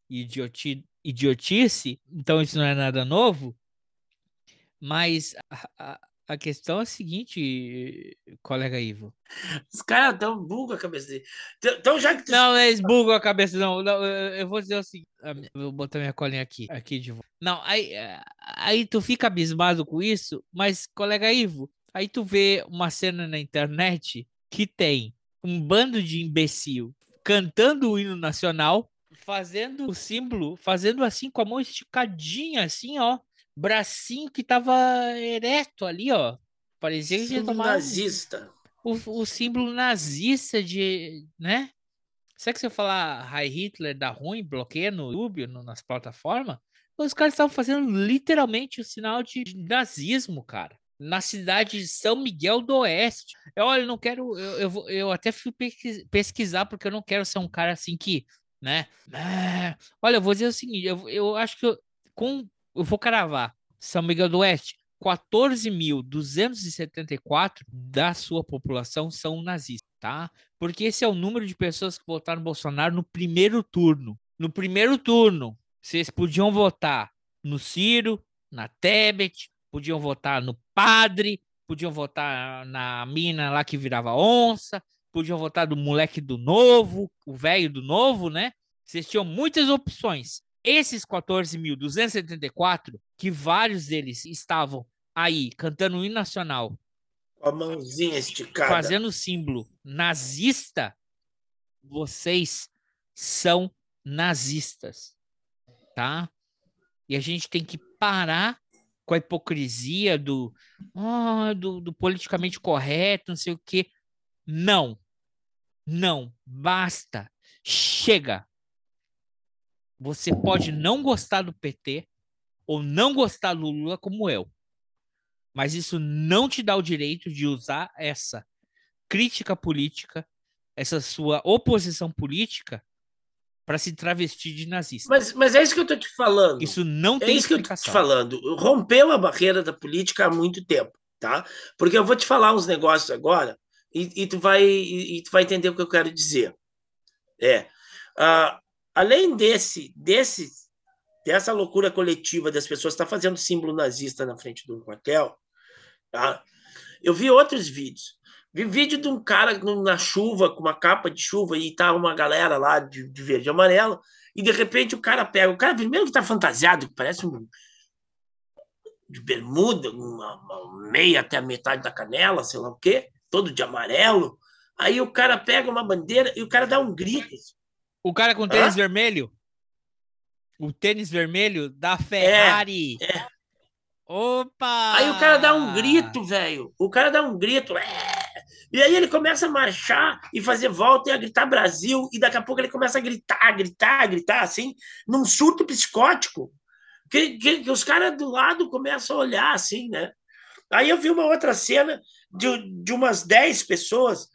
idioti, idiotice, então isso não é nada novo. Mas a, a, a questão é a seguinte, colega Ivo. Os caras tão bugam a cabeça dele. Então, então, já que tu... Não, eles bugam a cabeça, não. não eu vou dizer o seguinte. Vou botar minha colinha aqui, aqui de volta. Não, aí, aí tu fica abismado com isso, mas, colega Ivo, aí tu vê uma cena na internet que tem um bando de imbecil cantando o hino nacional fazendo o símbolo, fazendo assim com a mão esticadinha, assim, ó. Bracinho que tava ereto ali, ó. Parecia que tomar. nazista. O, o símbolo nazista de. né? Será que se eu falar High Hitler dá ruim, bloqueia no YouTube, no, nas plataformas? Os caras estavam fazendo literalmente o sinal de nazismo, cara. Na cidade de São Miguel do Oeste. Eu, olha, eu não quero. Eu, eu, eu até fui pesquisar, porque eu não quero ser um cara assim que né? É, olha, eu vou dizer o seguinte, eu, eu acho que eu, com, eu vou cravar São Miguel do Oeste, 14.274 da sua população são nazistas, tá? Porque esse é o número de pessoas que votaram no Bolsonaro no primeiro turno. No primeiro turno, vocês podiam votar no Ciro, na Tebet, podiam votar no Padre, podiam votar na mina lá que virava onça, podiam votar do moleque do novo, o velho do novo, né? Vocês tinham muitas opções. Esses 14.274, que vários deles estavam aí cantando o hino nacional, Com a mãozinha esticada. fazendo símbolo nazista, vocês são nazistas, tá? E a gente tem que parar com a hipocrisia do, ah, do, do politicamente correto, não sei o quê. Não. Não. Basta. Chega. Você pode não gostar do PT ou não gostar do Lula como eu. Mas isso não te dá o direito de usar essa crítica política, essa sua oposição política para se travestir de nazista. Mas, mas é isso que eu tô te falando. Isso não É tem isso que eu tô te explicação. falando. Rompeu a barreira da política há muito tempo, tá? Porque eu vou te falar uns negócios agora e, e tu, vai, e, e tu vai entender o que eu quero dizer. É. ah, além desse, desse, dessa loucura coletiva das pessoas estar fazendo símbolo nazista na frente do quartel, tá? eu vi outros vídeos. Vi vídeo de um cara na chuva, com uma capa de chuva, e tá uma galera lá de, de verde e amarelo, e de repente o cara pega. O cara, primeiro que tá fantasiado, que parece um. de bermuda, uma, uma meia até a metade da canela, sei lá o quê, todo de amarelo. Aí o cara pega uma bandeira e o cara dá um grito. O cara com tênis vermelho? O tênis vermelho da Ferrari. é. Opa! Aí o cara dá um grito, velho. O cara dá um grito. "É!" E aí ele começa a marchar e fazer volta e a gritar Brasil. E daqui a pouco ele começa a gritar, gritar, gritar, assim, num surto psicótico. Que, que, que os caras do lado começam a olhar, assim, né? Aí eu vi uma outra cena de, de umas 10 pessoas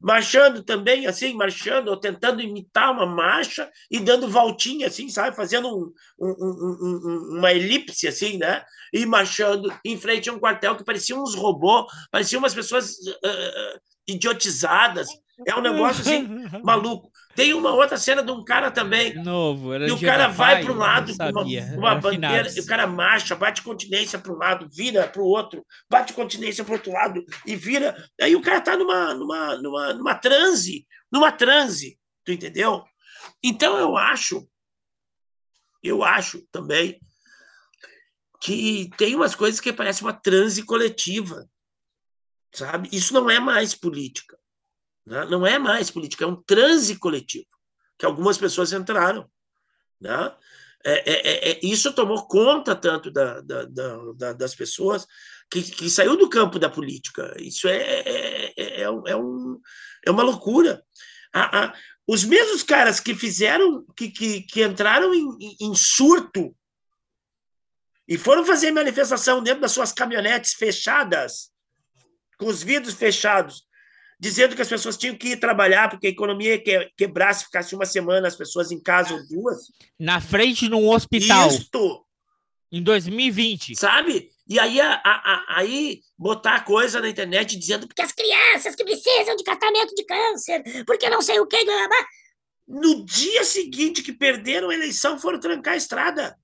marchando também, assim, marchando, ou tentando imitar uma marcha e dando voltinha, assim, sabe? Fazendo um- um- um- um- um- uma elipse, assim, né? E marchando em frente a um quartel que parecia uns robôs, pareciam umas pessoas ah, idiotizadas. É um negócio, assim, maluco. Tem uma outra cena de um cara também Novo, era e o cara vai para um lado com uma, uma bandeira, e o cara marcha, bate continência para um lado, vira para o outro, bate continência para outro lado e vira. Aí o cara tá numa, numa, numa, numa transe, numa transe, tu entendeu? Então eu acho, eu acho também que tem umas coisas que parecem uma transe coletiva, sabe? Isso não é mais política, né? não é mais política, é um transe coletivo que algumas pessoas entraram, né? É, é, é, é, isso tomou conta tanto da, da, da, da- das pessoas que, que saiu do campo da política. Isso é, é, é, é um- é um, é uma loucura. Os mesmos caras que fizeram, que, que, que entraram em- em surto e foram fazer manifestação dentro das suas caminhonetes fechadas, com os vidros fechados, dizendo que as pessoas tinham que ir trabalhar porque a economia ia que- quebrar se ficasse uma semana as pessoas em casa ou duas. Na frente de um hospital, Isto, em 2020. sabe? E aí, a, a- a- aí botar coisa na internet dizendo que as crianças que precisam de tratamento de câncer, porque não sei o que. blá, blá. No dia seguinte que perderam a eleição, foram trancar a estrada.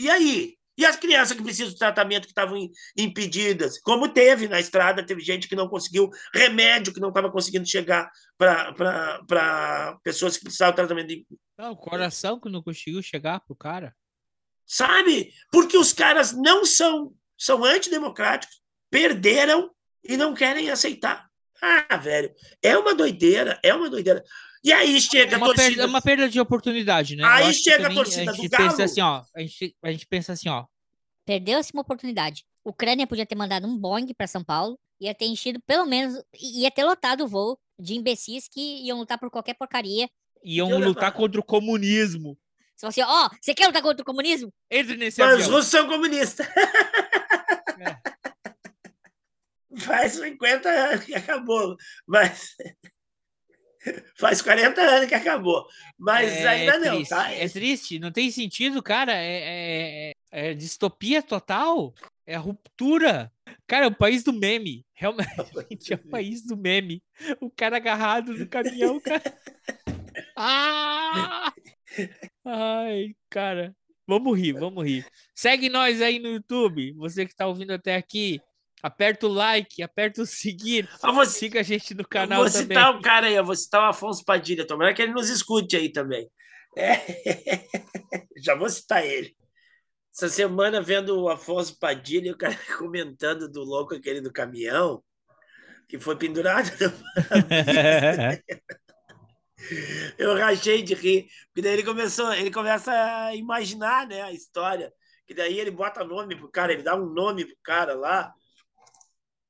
E aí? E as crianças que precisam de tratamento que estavam im- impedidas? Como teve na estrada, teve gente que não conseguiu remédio, que não estava conseguindo chegar para pessoas que precisavam de tratamento de Não, o coração que não conseguiu chegar pro cara. sabe? Porque os caras não são são antidemocráticos, perderam e não querem aceitar. Ah, velho, é uma doideira, é uma doideira. E aí chega É a uma, torcida. perda, é uma perda de oportunidade, né? Aí chega a torcida a gente do pensa Galo. assim, ó. A gente, a gente pensa assim, ó. Perdeu-se uma oportunidade. Ucrânia podia ter mandado um Boeing para São Paulo, ia ter enchido pelo menos, ia ter lotado o voo de imbecis que iam lutar por qualquer porcaria. Iam lutar contra o comunismo. Você fala assim, ó, você quer lutar contra o comunismo? Entre nesse Mas os avião. russos são comunistas. É. Faz 50 anos que acabou, mas faz 40 anos que acabou, mas É ainda não, triste, tá? É triste, não tem sentido, cara. É, é- é- é distopia total. É ruptura. Cara, é o país do meme. Realmente é o país do meme. O cara agarrado no caminhão, cara. Ah! Ai, cara. Vamos rir, vamos rir. Segue nós aí no YouTube. Você que tá ouvindo até aqui. Aperta o like, aperta o seguir. Ah, vou, Siga a gente no canal vou também. citar o cara aí, eu vou citar o Afonso Padilha, tomara que ele nos escute aí também. É. Já vou citar ele. essa semana vendo o Afonso Padilha e o cara comentando do louco aquele do caminhão, que foi pendurado. Eu rachei de rir, porque daí ele começou, ele começa a imaginar, né, a história. Que daí ele bota nome pro cara, ele dá um nome pro cara lá.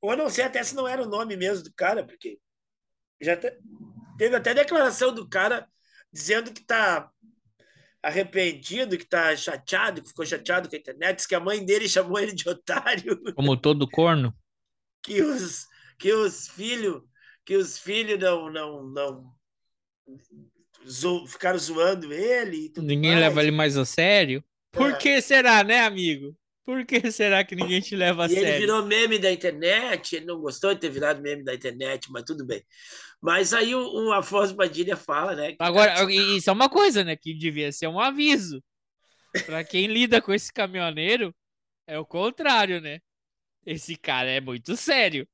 Ou não sei até se não era o nome mesmo do cara, porque já te, teve até declaração do cara dizendo que tá arrependido, que tá chateado, que ficou chateado com a internet, que a mãe dele chamou ele de otário. Como todo corno. que os que os filhos que os filhos não não não zo, ficaram zoando ele. ninguém mais. leva ele mais a sério. Por é. que será, né, amigo? Por que será que ninguém te leva a e sério? Ele virou meme da internet, ele não gostou de ter virado meme da internet, mas tudo bem. Mas aí o, o Afonso Padilha fala, né? Agora, tá... isso é uma coisa, né? Que devia ser um aviso. Para quem lida com esse caminhoneiro, é o contrário, né? Esse cara é muito sério.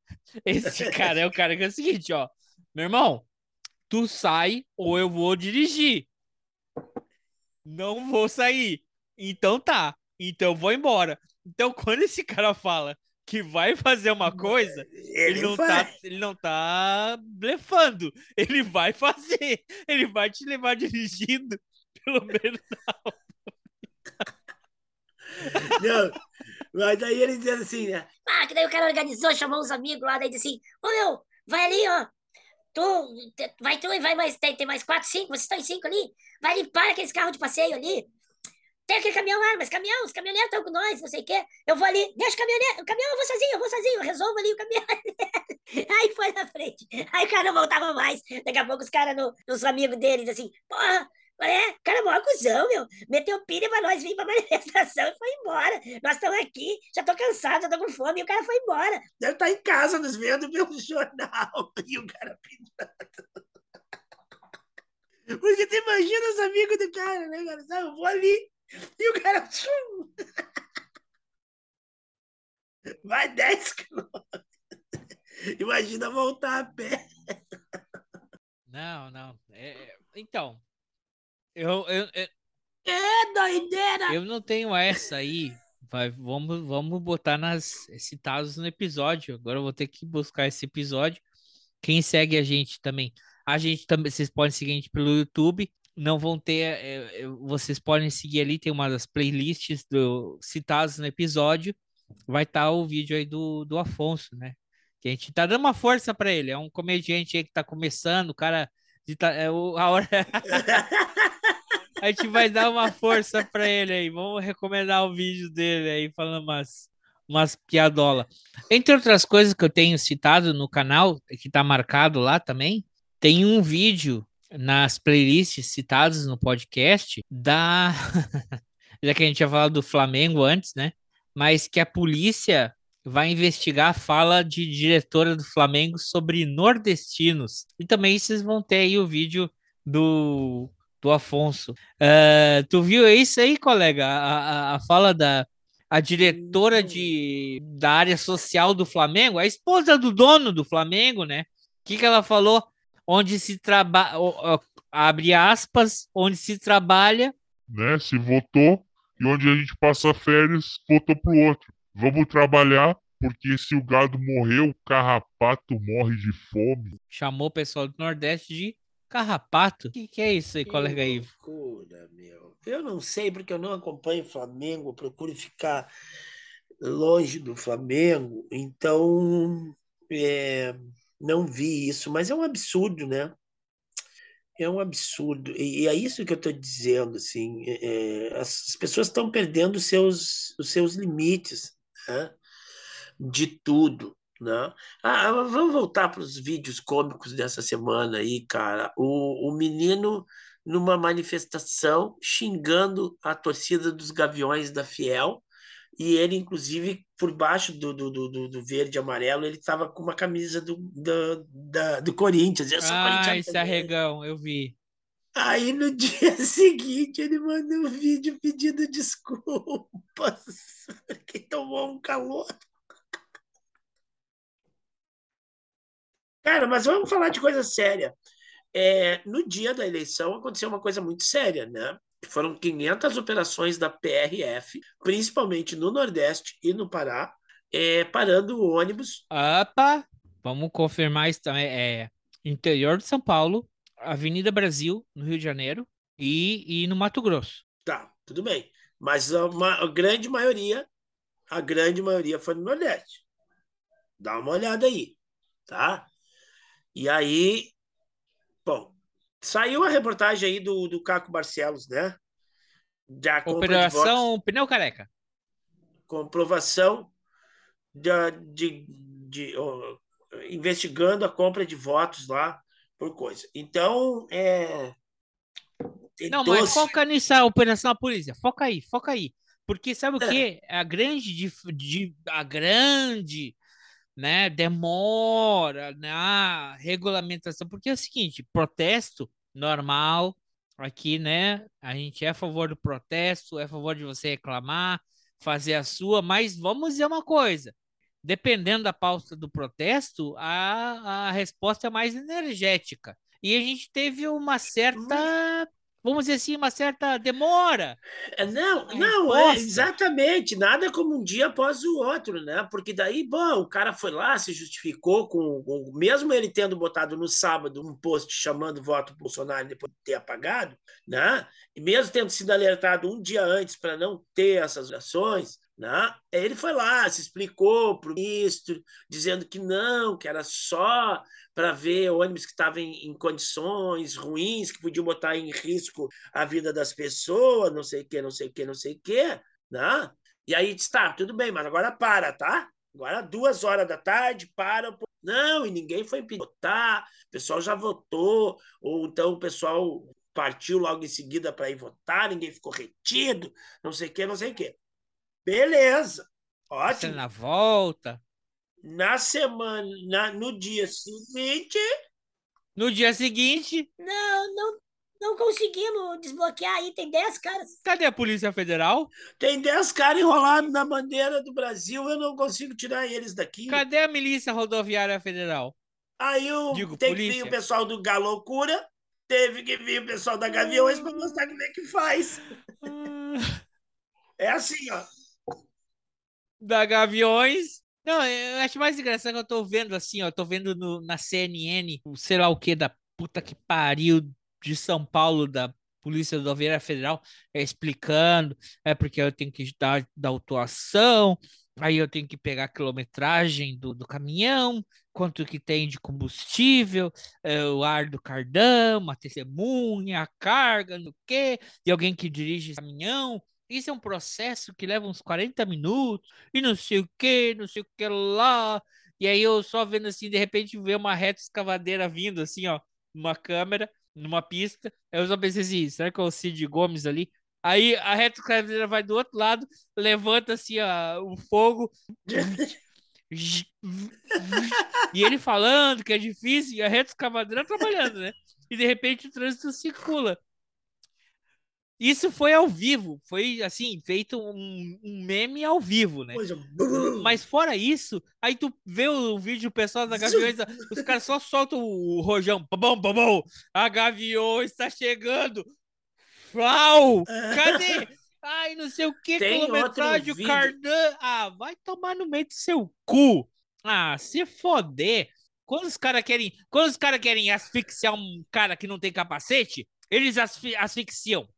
Esse cara é o cara que é o seguinte, ó. Meu irmão, tu sai ou eu vou dirigir. Não vou sair. Então tá. Então eu vou embora. Então quando esse cara fala que vai fazer uma coisa, ele, ele não tá, ele não tá blefando. Ele vai fazer. Ele vai te levar dirigindo, pelo menos não. Mas daí ele diz assim, né? Ah, que daí o cara organizou, chamou uns amigos lá, daí disse assim, ô meu, vai ali, ó, tu, vai tu e vai mais, tem, tem mais quatro, cinco, vocês estão em cinco ali, vai limpar aqueles carros de passeio ali. Tem aquele caminhão lá, mas caminhão, os caminhoneiros estão com nós, não sei o quê. Eu vou ali, deixa o caminhoneiro, o caminhão eu vou sozinho, eu vou sozinho, eu resolvo ali o caminhão. Aí foi na frente. Aí o cara não voltava mais. Daqui a pouco os caras, no, os amigos deles, assim, porra, é, cara, maior cuzão, meu. Meteu pilha pra nós vir pra manifestação e foi embora. Nós estamos aqui, já tô cansado, já tô com fome, e o cara foi embora. Deve estar tá em casa nos vendo pelo jornal. E o cara pendurado. Porque tu imagina os amigos do cara, né, cara? Eu vou ali. E o cara. Vai 10 quilômetros. Imagina voltar a pé. Não, não. É, é então, eu, eu, eu, É doideira! Eu não tenho essa aí. Vai, vamos, vamos botar nas citados no episódio. Agora eu vou ter que buscar esse episódio. Quem segue a gente também. A gente também, vocês podem seguir a gente pelo YouTube. Não vão ter, é, vocês podem seguir ali, tem uma das playlists do, citados no episódio. Vai estar tá o vídeo aí do, do Afonso, né? Que a gente tá dando uma força para ele. É um comediante aí que tá começando, o cara. De, é, o, a hora. A gente vai dar uma força para ele aí. Vamos recomendar o vídeo dele aí, falando umas, umas piadola. Entre outras coisas que eu tenho citado no canal, que tá marcado lá também, tem um vídeo nas playlists citadas no podcast da. Já que a gente tinha falado do Flamengo antes, né? Mas que a polícia vai investigar a fala de diretora do Flamengo sobre nordestinos. E também vocês vão ter aí o vídeo do do Afonso. Uh, tu viu isso aí, colega? A, a, a, fala da a diretora de, da área social do Flamengo, a esposa do dono do Flamengo, né? O que, que ela falou? Onde se trabalha, abre aspas, onde se trabalha. Né? Se votou e onde a gente passa férias, votou pro outro. Vamos trabalhar porque se o gado morreu, o carrapato morre de fome. Chamou o pessoal do Nordeste de Carrapato? O que, que, é isso aí, que colega Ivo? Loucura, meu. Eu não sei, porque eu não acompanho o Flamengo, procuro ficar longe do Flamengo, então é, não vi isso, mas é um absurdo, né? É um absurdo. E é isso que eu estou dizendo, assim, é, é, as pessoas estão perdendo seus, os seus limites né? de tudo. Né? Ah, vamos voltar para os vídeos cômicos dessa semana aí, cara. O, o menino numa manifestação xingando a torcida dos Gaviões da Fiel. E ele, inclusive, por baixo do, do, do, do verde e amarelo, ele estava com uma camisa do, do, da, do Corinthians. Eu sou ah, esse arregão, eu vi. Aí no dia seguinte ele mandou um vídeo pedindo desculpas, porque tomou um calor. Cara, mas vamos falar de coisa séria. É, no dia da eleição aconteceu uma coisa muito séria, né? Foram 500 operações da PRF, principalmente no Nordeste e no Pará, é, parando o ônibus. Opa! Vamos confirmar isso também. É interior de São Paulo, Avenida Brasil, no Rio de Janeiro, e, e no Mato Grosso. Tá, tudo bem. Mas a, a grande maioria, a grande maioria foi no Nordeste. Dá uma olhada aí, tá? E aí, bom, saiu a reportagem aí do, do Caco Barcelos, né? Da Operação Pneu Careca. Comprovação de, de, de oh, investigando a compra de votos lá por coisa. Então, é. Não, mas foca nisso, a operação da polícia. Foca aí, foca aí. Porque sabe o é. que? A grande, de, de, a grande né, demora na regulamentação, porque é o seguinte, protesto normal aqui, né? A gente é a favor do protesto, é a favor de você reclamar, fazer a sua, mas vamos dizer uma coisa, dependendo da pauta do protesto, a, a resposta é mais energética. E a gente teve uma certa vamos dizer assim, uma certa demora. É, não, não, é exatamente, nada como um dia após o outro, né? Porque daí, bom, o cara foi lá, se justificou com, com mesmo ele tendo botado no sábado um post chamando voto Bolsonaro depois de ter apagado, né? E mesmo tendo sido alertado um dia antes para não ter essas ações, né? Ele foi lá, se explicou para o ministro, dizendo que não, que era só para ver ônibus que estavam em, em, condições ruins, que podiam botar em risco a vida das pessoas, não sei o que, não sei o que, não sei o que, né? E aí disse, tá, tudo bem, mas agora para, tá? Agora duas horas da tarde, para. Não, e ninguém foi votar, o pessoal já votou, ou então o pessoal partiu logo em seguida para ir votar, ninguém ficou retido, não sei o que, não sei o que. Beleza, ótimo. na volta na semana, na, no dia seguinte. No dia seguinte. Não, não, não conseguimos desbloquear aí. Tem 10 caras. Cadê a Polícia Federal? Tem 10 caras enrolados na bandeira do Brasil. Eu não consigo tirar eles daqui. Cadê a Milícia Rodoviária Federal? Aí o, Digo, tem polícia. que vir o pessoal do Galocura. Teve que vir o pessoal da Gaviões para mostrar como é que faz. Ah. é assim, ó. Da Gaviões. Não, eu acho mais engraçado que eu tô vendo assim, ó, tô vendo no, na CNN, o sei lá o que da puta que pariu de São Paulo, da Polícia Rodoviária Federal, é, explicando, é porque eu tenho que dar da autuação, aí eu tenho que pegar a quilometragem do, do caminhão, quanto que tem de combustível, é, o ar do cardão, a testemunha, a carga, no quê, e alguém que dirige caminhão, isso é um processo que leva uns 40 minutos e não sei o que, não sei o que lá. E aí eu só vendo assim, de repente ver uma reta escavadeira vindo assim, ó, numa câmera, numa pista. Eu só pensei assim, será que é o Cid Gomes ali? Aí a reta escavadeira vai do outro lado, levanta assim ó, o fogo. e ele falando que é difícil, e a reta escavadeira trabalhando, né? E de repente o trânsito circula. Isso foi ao vivo, foi assim, feito um, um meme ao vivo, né? Mas fora isso, aí tu vê o vídeo, pessoal da Gaviões, os caras só soltam o rojão, bom, bom, a Gaviões está chegando. Uau! Cadê? Ai, não sei o que, quilometragem, o Cardan. Ah, vai tomar no meio do seu cu. Ah, se foder. Quando os caras querem, quando os caras querem asfixiar um cara que não tem capacete, eles asfi asfixiam.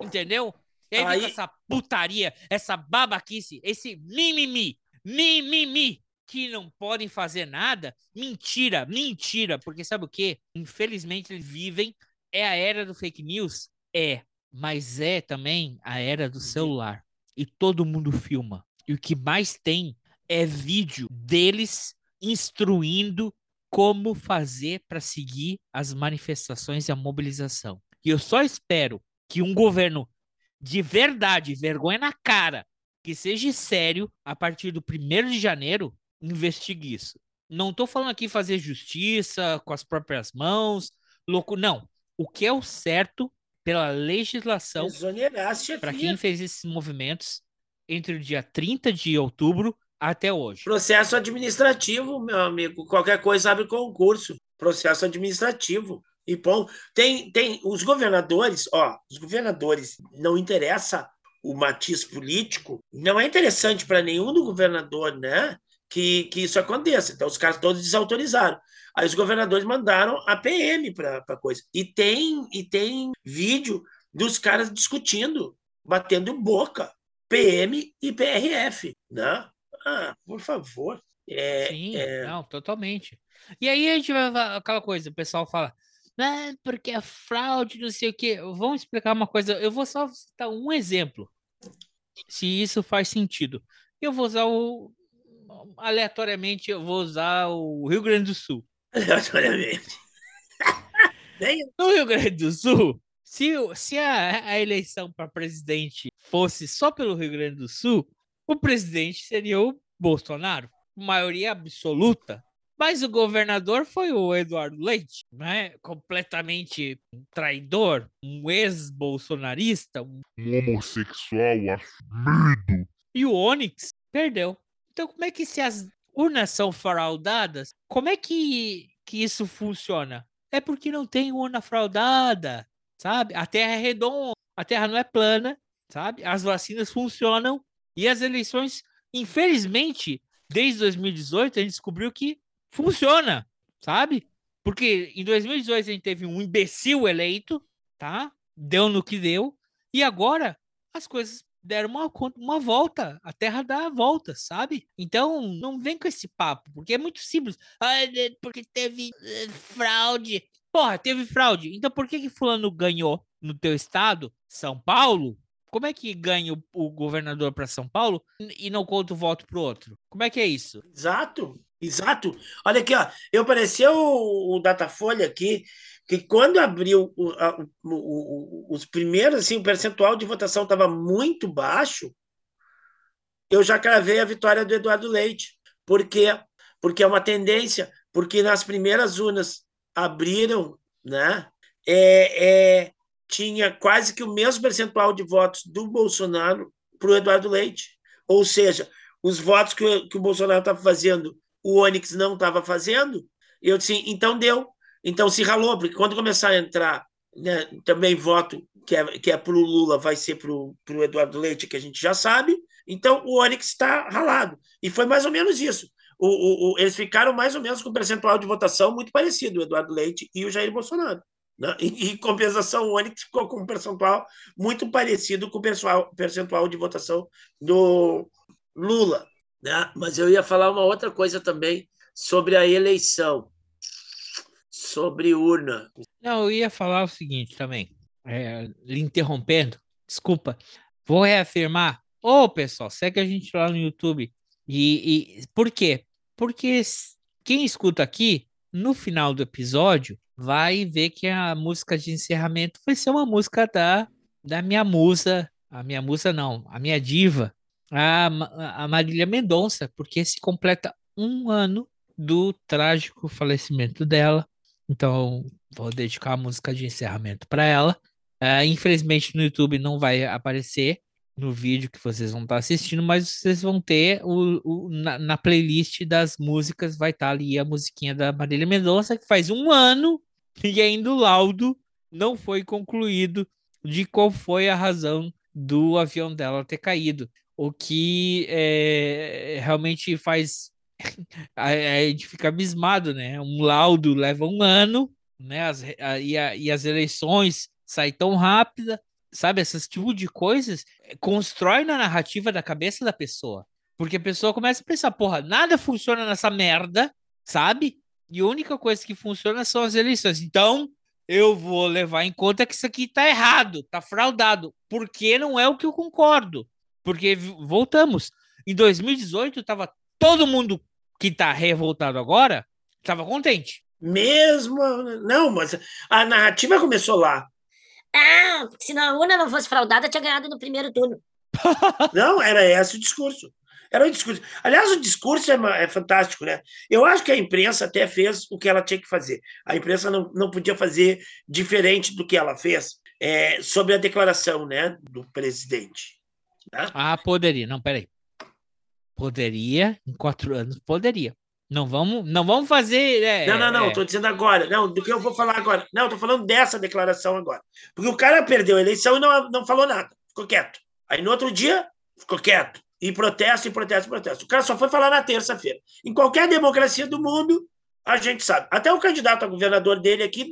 Entendeu? E aí, aí... essa putaria, essa babaquice, esse mimimi, mimimi, que não podem fazer nada. Mentira, mentira, porque sabe o que? Infelizmente eles vivem, é a era do fake news? É, mas é também a era do celular. E todo mundo filma. E o que mais tem é vídeo deles instruindo como fazer para seguir as manifestações e a mobilização. E eu só espero que um governo de verdade, vergonha na cara, que seja sério, a partir do 1 de janeiro, investigue isso. Não estou falando aqui fazer justiça com as próprias mãos, louco, não. O que é o certo pela legislação para quem fez esses movimentos entre o dia 30 de outubro até hoje. Processo administrativo, meu amigo. Qualquer coisa abre concurso. Processo administrativo. E bom, tem, tem os governadores, ó, os governadores não interessa o matiz político, não é interessante para nenhum do governador, né? Que, que isso aconteça. Então, os caras todos desautorizaram. Aí os governadores mandaram a PM para a coisa. E tem, e tem vídeo dos caras discutindo, batendo boca. PM e PRF, né? Ah, por favor. É, Sim, é... não, totalmente. E aí a gente vai aquela coisa, o pessoal fala, né, porque é fraude, não sei o quê. Vamos explicar uma coisa. Eu vou só citar um exemplo, se isso faz sentido. Eu vou usar o aleatoriamente, eu vou usar o Rio Grande do Sul. Aleatoriamente. no Rio Grande do Sul, se, se a, a eleição para presidente fosse só pelo Rio Grande do Sul, o presidente seria o Bolsonaro, maioria absoluta. Mas o governador foi o Eduardo Leite, né? completamente traidor, um ex-bolsonarista. Um... um homossexual assumido. E o Onyx perdeu. Então, como é que se as urnas são fraudadas, como é que, que isso funciona? É porque não tem urna fraudada sabe? A Terra é redonda, a Terra não é plana, sabe? As vacinas funcionam e as eleições, infelizmente, desde 2018 a gente descobriu que funciona, sabe? Porque em 2018 a gente teve um imbecil eleito, tá? Deu no que deu. E agora as coisas deram uma, uma volta. A Terra dá a volta, sabe? Então, não vem com esse papo, porque é muito simples. Ah, porque teve eh, fraude. Porra, teve fraude. Então por que que fulano ganhou no teu estado, São Paulo? Como é que ganha o, o governador para São Paulo e não conta o voto pro outro? Como é que é isso? Exato, exato. Olha aqui, ó. Eu apareceu o, o Datafolha aqui que quando abriu o, a, o, os primeiros, assim, o percentual de votação estava muito baixo, eu já cravei a vitória do Eduardo Leite. Por quê? Porque é uma tendência, porque nas primeiras urnas abriram, né? É, é, tinha quase que o mesmo percentual de votos do Bolsonaro para o Eduardo Leite. Ou seja, os votos que, que o Bolsonaro estava fazendo, o Onyx não estava fazendo. Eu disse, então deu. Então se ralou, porque quando começar a entrar né, também voto que é, que é para o Lula, vai ser para o Eduardo Leite, que a gente já sabe. Então o Onyx está ralado. E foi mais ou menos isso o, o, o, eles ficaram mais ou menos com um percentual de votação muito parecido, o Eduardo Leite e o Jair Bolsonaro. Né? E, em compensação, o Onyx ficou com um percentual muito parecido com o percentual de votação do Lula. Né? Mas eu ia falar uma outra coisa também sobre a eleição, sobre urna. Não, eu ia falar o seguinte também, é, lhe interrompendo, desculpa, vou reafirmar. Ô, pessoal, segue a gente lá no YouTube. E, e por quê? Porque quem escuta aqui, no final do episódio, vai ver que a música de encerramento vai ser uma música da, da minha musa, a minha musa não, a minha diva, a, a Marília Mendonça, porque se completa um ano do trágico falecimento dela. Então, vou dedicar a música de encerramento para ela. Uh, infelizmente, no YouTube não vai aparecer, no vídeo que vocês vão estar assistindo, mas vocês vão ter o, o na, na, playlist das músicas, vai estar ali a musiquinha da Marília Mendonça, que faz um ano e ainda o laudo não foi concluído de qual foi a razão do avião dela ter caído. O que é, realmente faz a, gente fica abismado, né? Um laudo leva um ano, né? As, a, e, a, e as eleições saem tão rápida sabe, esses tipo de coisas eh, constrói na narrativa da cabeça da pessoa. Porque a pessoa começa a pensar, porra, nada funciona nessa merda, sabe? E a única coisa que funciona são as eleições. Então, eu vou levar em conta que isso aqui tá errado, tá fraudado, porque não é o que eu concordo. Porque voltamos, em 2018 tava todo mundo que tá revoltado agora, tava contente. Mesmo, não, mas a narrativa começou lá. Ah, se a urna não fosse fraudada, tinha ganhado no primeiro turno. não, era esse o discurso. Era o discurso. Aliás, o discurso é, é, fantástico, né? Eu acho que a imprensa até fez o que ela tinha que fazer. A imprensa não, não podia fazer diferente do que ela fez é, sobre a declaração né, do presidente. Né? Ah, poderia. Não, peraí. Poderia, em quatro anos, poderia. Não vamos, não vamos fazer. É, não, não, não, é. tô dizendo agora. Não, do que eu vou falar agora. Não, tô falando dessa declaração agora. Porque o cara perdeu a eleição e não, não falou nada, ficou quieto. Aí no outro dia, ficou quieto. E protesto, e protesto, e protesto. O cara só foi falar na terça-feira. Em qualquer democracia do mundo, a gente sabe. Até o candidato a governador dele aqui,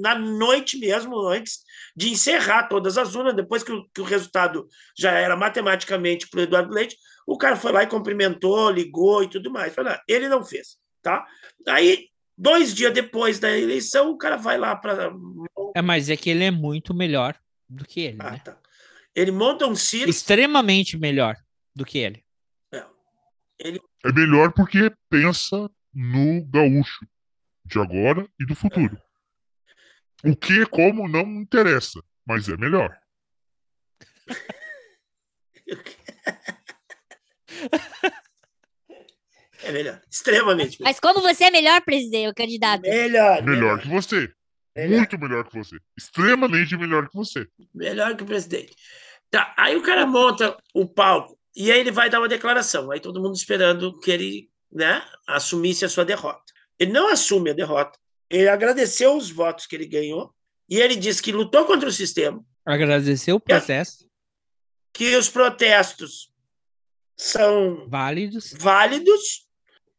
na noite mesmo, antes de encerrar todas as urnas, depois que o, que o resultado já era matematicamente para o Eduardo Leite, o cara foi lá e cumprimentou, ligou e tudo mais. Ele não fez, tá? Aí, dois dias depois da eleição, o cara vai lá para. É, mas é que ele é muito melhor do que ele, ah, né? Tá. Ele monta um circo. Extremamente melhor do que ele. É. ele. É melhor porque pensa no gaúcho de agora e do futuro. O que como não interessa, mas é melhor. É melhor. Extremamente melhor. Mas como você é melhor, presidente, o candidato? Melhor. Melhor, melhor. que você. Melhor. Muito melhor que você. Extremamente melhor que você. Melhor que o presidente. Tá, aí o cara monta o palco e aí ele vai dar uma declaração. Aí todo mundo esperando que ele né, assumisse a sua derrota. Ele não assume a derrota. Ele agradeceu os votos que ele ganhou e ele disse que lutou contra o sistema. Agradeceu o processo. Que os protestos são válidos, válidos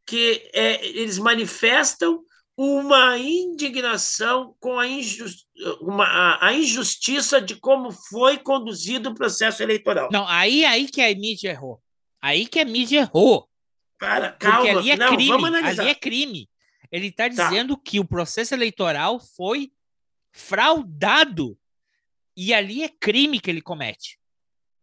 que é, eles manifestam uma indignação com a, injusti uma, a, injustiça de como foi conduzido o processo eleitoral. Não, aí, aí que a mídia errou. Aí que a mídia errou. Para, calma, ali é não, crime. vamos analisar. Ali é crime. Ele está tá. dizendo tá. que o processo eleitoral foi fraudado. E ali é crime que ele comete.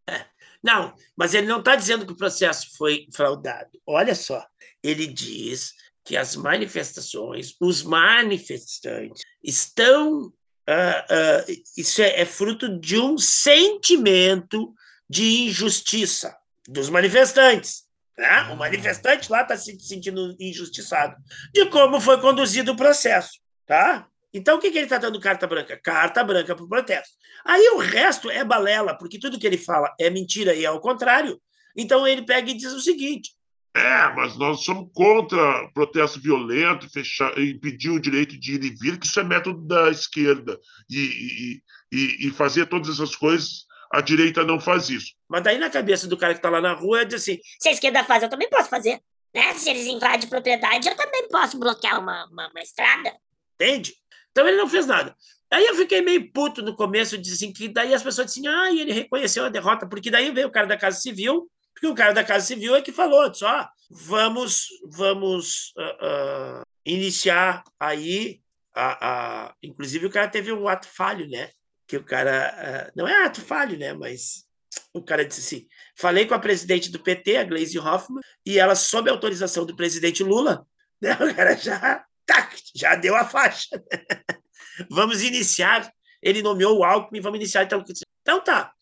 É. Não, mas ele não está dizendo que o processo foi fraudado. Olha só, ele diz que as manifestações, os manifestantes estão. Uh, uh, isso é, é fruto de um sentimento de injustiça dos manifestantes. Né? O manifestante lá está se sentindo injustiçado de como foi conduzido o processo. Tá? Então, o que, que ele está dando carta branca? Carta branca para o protesto. Aí o resto é balela, porque tudo que ele fala é mentira e é o contrário. Então, ele pega e diz o seguinte: é, mas nós somos contra protesto violento, fechar, impedir o direito de ir e vir, que isso é método da esquerda. E, e, e, e fazer todas essas coisas, a direita não faz isso. Mas daí na cabeça do cara que está lá na rua é de assim: se a esquerda faz, eu também posso fazer. Né? Se eles invadem propriedade, eu também posso bloquear uma, uma, uma estrada. Entende? Então ele não fez nada. Aí eu fiquei meio puto no começo, disse assim, que daí as pessoas diziam, ah, ele reconheceu a derrota, porque daí veio o cara da Casa Civil, porque o cara da Casa Civil é que falou, disse, ó, vamos, vamos uh, uh, iniciar aí, a, a, inclusive o cara teve um ato falho, né? Que o cara, uh, não é ato falho, né? Mas o cara disse assim, falei com a presidente do PT, a Gleisi Hoffmann, e ela, sob autorização do presidente Lula, né? O cara já tac, já deu a faixa. vamos iniciar. Ele nomeou o Alckmin, vamos iniciar. Então, então tá.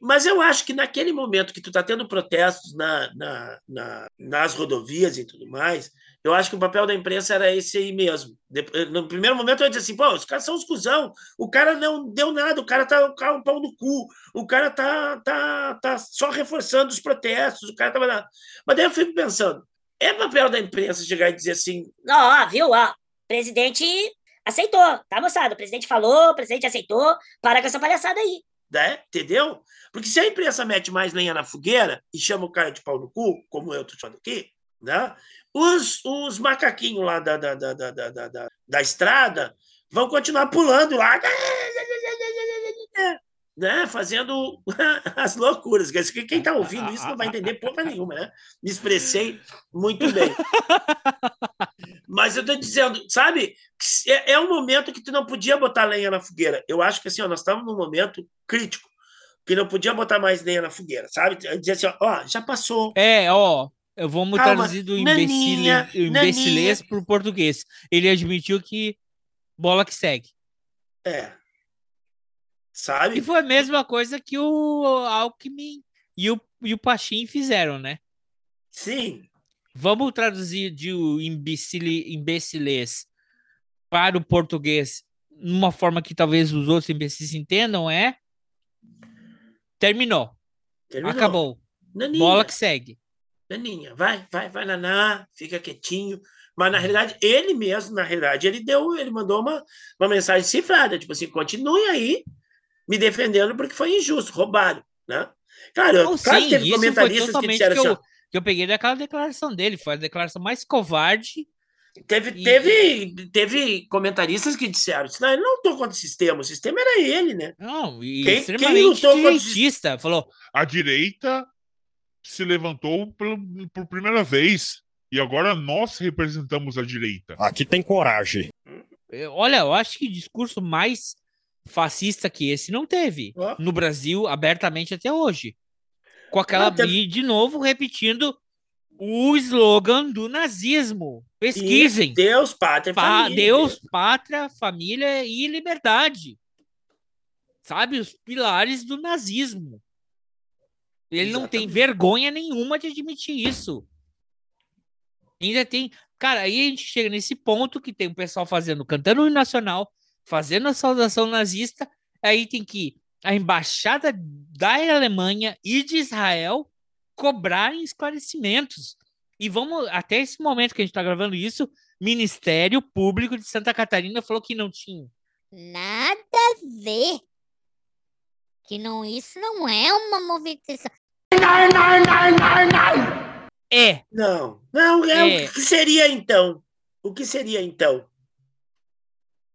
Mas eu acho que naquele momento que tu está tendo protestos na, na, na, nas rodovias e tudo mais, eu acho que o papel da imprensa era esse aí mesmo. No primeiro momento eu disse assim, pô, os caras são os cuzão, o cara não deu nada, o cara tá com o pau no cu, o cara tá, tá, tá só reforçando os protestos, o cara tava... Mas daí eu fico pensando, é papel da imprensa chegar e dizer assim. Ó, viu? Ó, presidente aceitou, tá, moçada? O presidente falou, o presidente aceitou, para com essa palhaçada aí. Né? Entendeu? Porque se a imprensa mete mais lenha na fogueira e chama o cara de pau no cu, como eu tô chamando aqui, né? Os, os macaquinhos lá da, da, da, da, da, da, da estrada vão continuar pulando lá né, fazendo as loucuras. Quem está ouvindo isso não vai entender porra nenhuma, né? Me expressei muito bem. Mas eu estou dizendo, sabe, é, é um momento que tu não podia botar lenha na fogueira. Eu acho que assim, ó, nós estamos num momento crítico, que não podia botar mais lenha na fogueira, sabe? Dizer assim, ó, já passou. É, ó, eu vou traduzir do imbecilês para o português. Ele admitiu que bola que segue. É, sabe? E foi a mesma coisa que o Alckmin e o, e o Pachim fizeram, né? Sim. Vamos traduzir de o imbecile, imbecilês para o português numa forma que talvez os outros imbecis entendam é terminou. terminou. Acabou. Naninha. Bola que segue. Naninha, vai, vai, vai, Naná, fica quietinho. Mas na realidade, ele mesmo, na realidade, ele deu, ele mandou uma, uma mensagem cifrada, tipo assim, continue aí me defendendo porque foi injusto, roubaram, né? Cara, Não, claro sim, que teve comentaristas que disseram que assim, eu, ó, que eu peguei daquela declaração dele. Foi a declaração mais covarde. Teve, E- teve, teve comentaristas que disseram, assim, não, ele não lutou contra o sistema, o sistema era ele, né? Não, e Quem- quem extremamente lutou contra o direitista. Falou, A direita se levantou pelo- por primeira vez. E agora nós representamos a direita. Aqui tem coragem. Eu- Olha, eu acho que discurso mais fascista que esse não teve Ó. no Brasil abertamente até hoje. Com aquela Ah, e de novo repetindo o slogan do nazismo. Pesquisem. E Deus, pátria, Pa- família. Deus, pátria, família e liberdade. Sabe, os pilares do nazismo. Ele não tem Exatamente. vergonha nenhuma de admitir isso. Ainda tem. Cara, aí a gente chega nesse ponto que tem o pessoal fazendo, cantando o nacional, fazendo a saudação nazista. Aí tem que a embaixada da Alemanha e de Israel cobrarem esclarecimentos. E vamos, até esse momento que a gente está gravando isso, Ministério Público de Santa Catarina falou que não tinha. Nada a ver. Que não, isso não é uma movimentação. É, Não, não, é, É. o que seria então? O que seria então?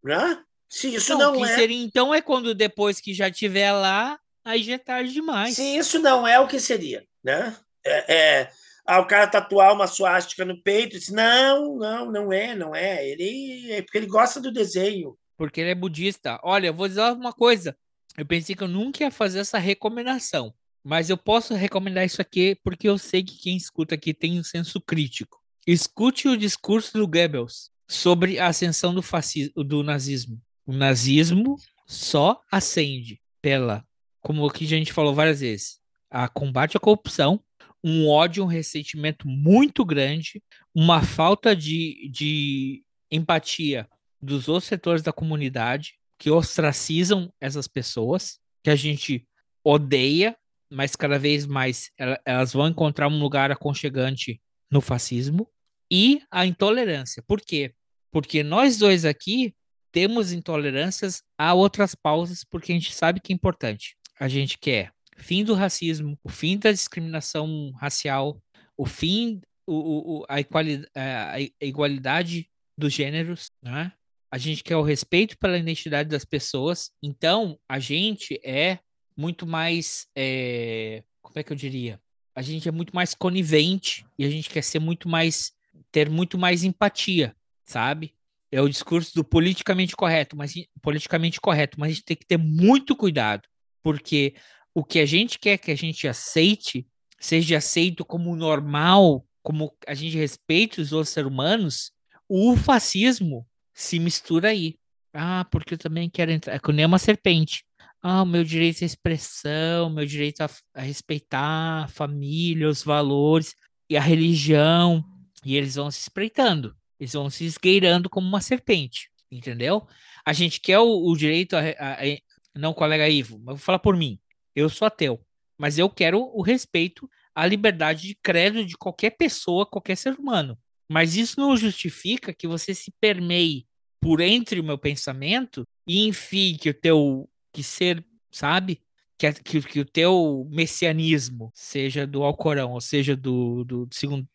Né? Se isso Não, não, o que é. seria então é quando depois que já tiver lá, aí já é tarde demais. Se isso não é o que seria, né? É, é, ah, o cara tatuar uma suástica no peito, disse, não, não, não é, não é. Ele é porque ele gosta do desenho. Porque ele é budista. Olha, eu vou dizer uma coisa. Eu pensei que eu nunca ia fazer essa recomendação. Mas eu posso recomendar isso aqui porque eu sei que quem escuta aqui tem um senso crítico. Escute o discurso do Goebbels sobre a ascensão do, fascismo, do nazismo. O nazismo só ascende pela, como aqui a gente falou várias vezes, a combate à corrupção, um ódio, um ressentimento muito grande, uma falta de, de empatia dos outros setores da comunidade que ostracizam essas pessoas, que a gente odeia, mas cada vez mais ela- elas vão encontrar um lugar aconchegante no fascismo, e a intolerância. Por quê? Porque nós dois aqui temos intolerâncias a outras pausas, porque a gente sabe que é importante. A gente quer fim do racismo, o fim da discriminação racial, o fim, o, o- a, a- a igualdade dos gêneros, né? A gente quer o respeito pela identidade das pessoas. Então, a gente é muito mais, é, como é que eu diria? A gente é muito mais conivente e a gente quer ser muito mais, ter muito mais empatia, sabe? É o discurso do politicamente correto, mas politicamente correto, mas a gente tem que ter muito cuidado, porque o que a gente quer que a gente aceite seja aceito como normal, como a gente respeite os outros seres humanos, o fascismo se mistura aí. Ah, porque eu também quero entrar. É que nem uma serpente. Ah, o meu direito à expressão, meu direito a, a respeitar a família, os valores e a religião. E eles vão se espreitando. Eles vão se esgueirando como uma serpente. Entendeu? A gente quer o, o direito a, a- a- Não, colega Ivo, mas vou falar por mim. Eu sou ateu. Mas eu quero o respeito à liberdade de credo de qualquer pessoa, qualquer ser humano. Mas isso não justifica que você se permeie por entre o meu pensamento e enfim que o teu que ser, sabe? Que, que, que o teu messianismo seja do Alcorão, ou seja do, do segundo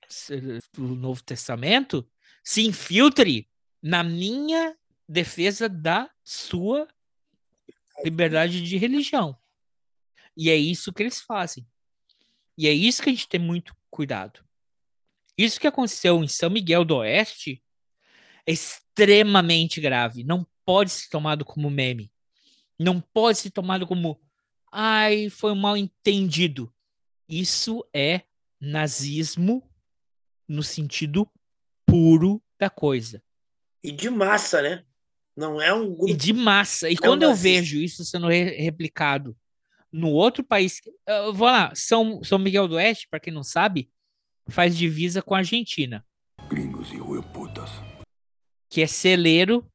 do Novo Testamento, se infiltre na minha defesa da sua liberdade de religião. E é isso que eles fazem. E é isso que a gente tem muito cuidado. Isso que aconteceu em São Miguel do Oeste é extremamente grave. Não pode ser tomado como meme. Não pode ser tomado como ai, foi um mal entendido. Isso é nazismo no sentido puro da coisa. E de massa, né? Não é um grupo. E de massa. E É um quando eu nazista. vejo isso sendo re- replicado no outro país, vou lá, São, São Miguel do Oeste, para quem não sabe, faz divisa com a Argentina, Gringos e putas. que é celeiro,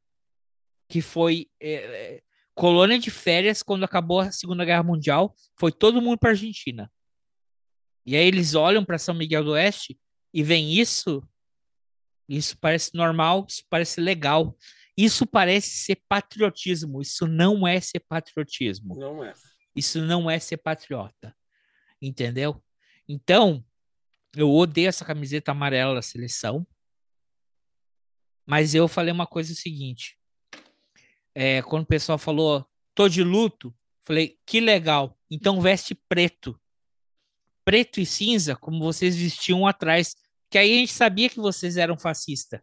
que foi é, é, colônia de férias quando acabou a Segunda Guerra Mundial, foi todo mundo para Argentina. E aí eles olham para São Miguel do Oeste e veem isso. Isso parece normal, isso parece legal. Isso parece ser patriotismo. Isso não é ser patriotismo. Não é. Isso não é ser patriota. Entendeu? Então, eu odeio essa camiseta amarela da seleção. Mas eu falei uma coisa seguinte. É, quando o pessoal falou, tô de luto, falei, que legal. Então veste preto. Preto e cinza, como vocês vestiam atrás. Que aí a gente sabia que vocês eram fascistas.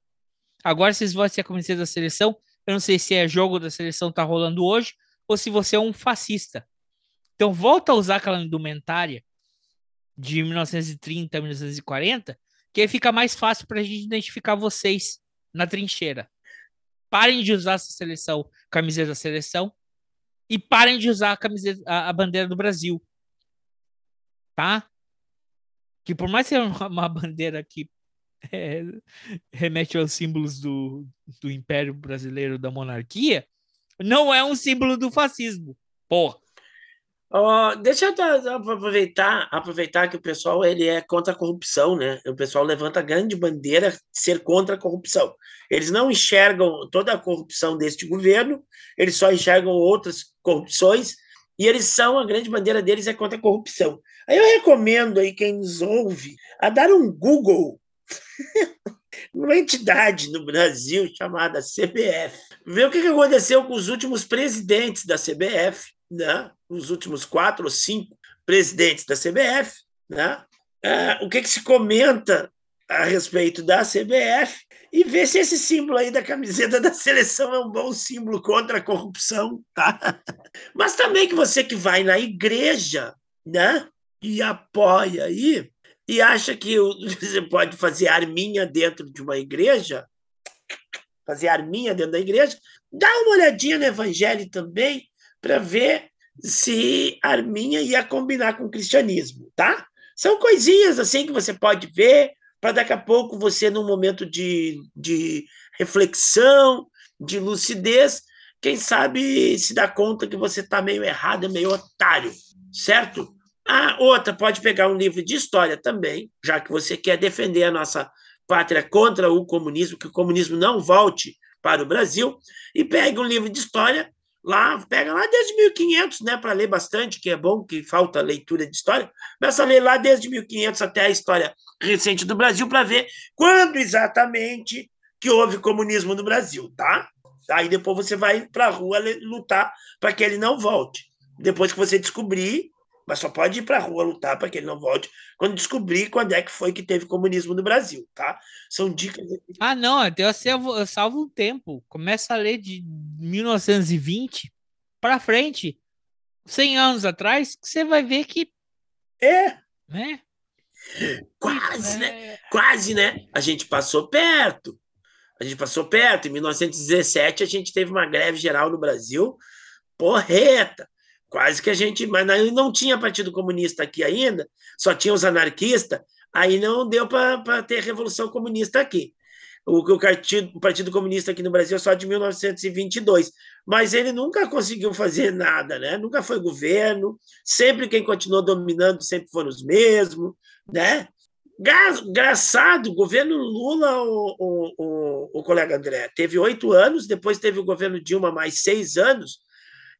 Agora vocês vão ser a camiseta da seleção. Eu não sei se é jogo da seleção tá rolando hoje ou se você é um fascista. Então volta a usar aquela indumentária de 1930 1940, que aí fica mais fácil para a gente identificar vocês na trincheira. Parem de usar essa seleção, camiseta da seleção, e parem de usar a, camiseta, a, a bandeira do Brasil. Tá? Que por mais seja uma, uma bandeira que é, remete aos símbolos do, do Império Brasileiro da monarquia, não é um símbolo do fascismo. Porra. Oh, deixa eu aproveitar, aproveitar que o pessoal ele é contra a corrupção, né? O pessoal levanta a grande bandeira de ser contra a corrupção. Eles não enxergam toda a corrupção deste governo, eles só enxergam outras corrupções e eles são a grande bandeira deles é contra a corrupção. Aí eu recomendo aí quem nos ouve a dar um Google numa entidade no Brasil chamada CBF. Ver o que aconteceu com os últimos presidentes da CBF né, os últimos quatro ou cinco presidentes da CBF, né, é, o que, que se comenta a respeito da CBF e ver se esse símbolo aí da camiseta da seleção é um bom símbolo contra a corrupção, tá? Mas também que você que vai na igreja, né, e apoia aí e acha que você pode fazer arminha dentro de uma igreja, fazer arminha dentro da igreja, dá uma olhadinha no evangelho também para ver se Arminha ia combinar com o cristianismo, tá? São coisinhas assim que você pode ver para daqui a pouco você, num momento de, de reflexão, de lucidez, quem sabe se dá conta que você está meio errado, meio otário, certo? A outra pode pegar um livro de história também, já que você quer defender a nossa pátria contra o comunismo, que o comunismo não volte para o Brasil, e pegue um livro de história lá, pega lá desde 1500, né, para ler bastante, que é bom, que falta leitura de história. Começa a ler lá desde 1500 até a história recente do Brasil para ver quando exatamente que houve comunismo no Brasil, tá? Aí depois você vai para a rua lutar para que ele não volte. Depois que você descobrir mas só pode ir para a rua lutar para que ele não volte quando descobrir quando é que foi que teve comunismo no Brasil, tá? São dicas. Ah, não, eu salvo, eu salvo um tempo. Começa a ler de 1920 para frente, 100 anos atrás, que você vai ver que. É. Né? Quase, é... né? Quase, né? A gente passou perto. A gente passou perto. Em 1917, a gente teve uma greve geral no Brasil porreta. Quase que a gente. Mas não tinha Partido Comunista aqui ainda, só tinha os anarquistas, aí não deu para ter Revolução Comunista aqui. O, o, partido, o Partido Comunista aqui no Brasil é só de 1922, mas ele nunca conseguiu fazer nada, né? nunca foi governo, sempre quem continuou dominando sempre foram os mesmos. Né? O governo Lula, o, o, o, o colega André, teve oito anos, depois teve o governo Dilma mais seis anos,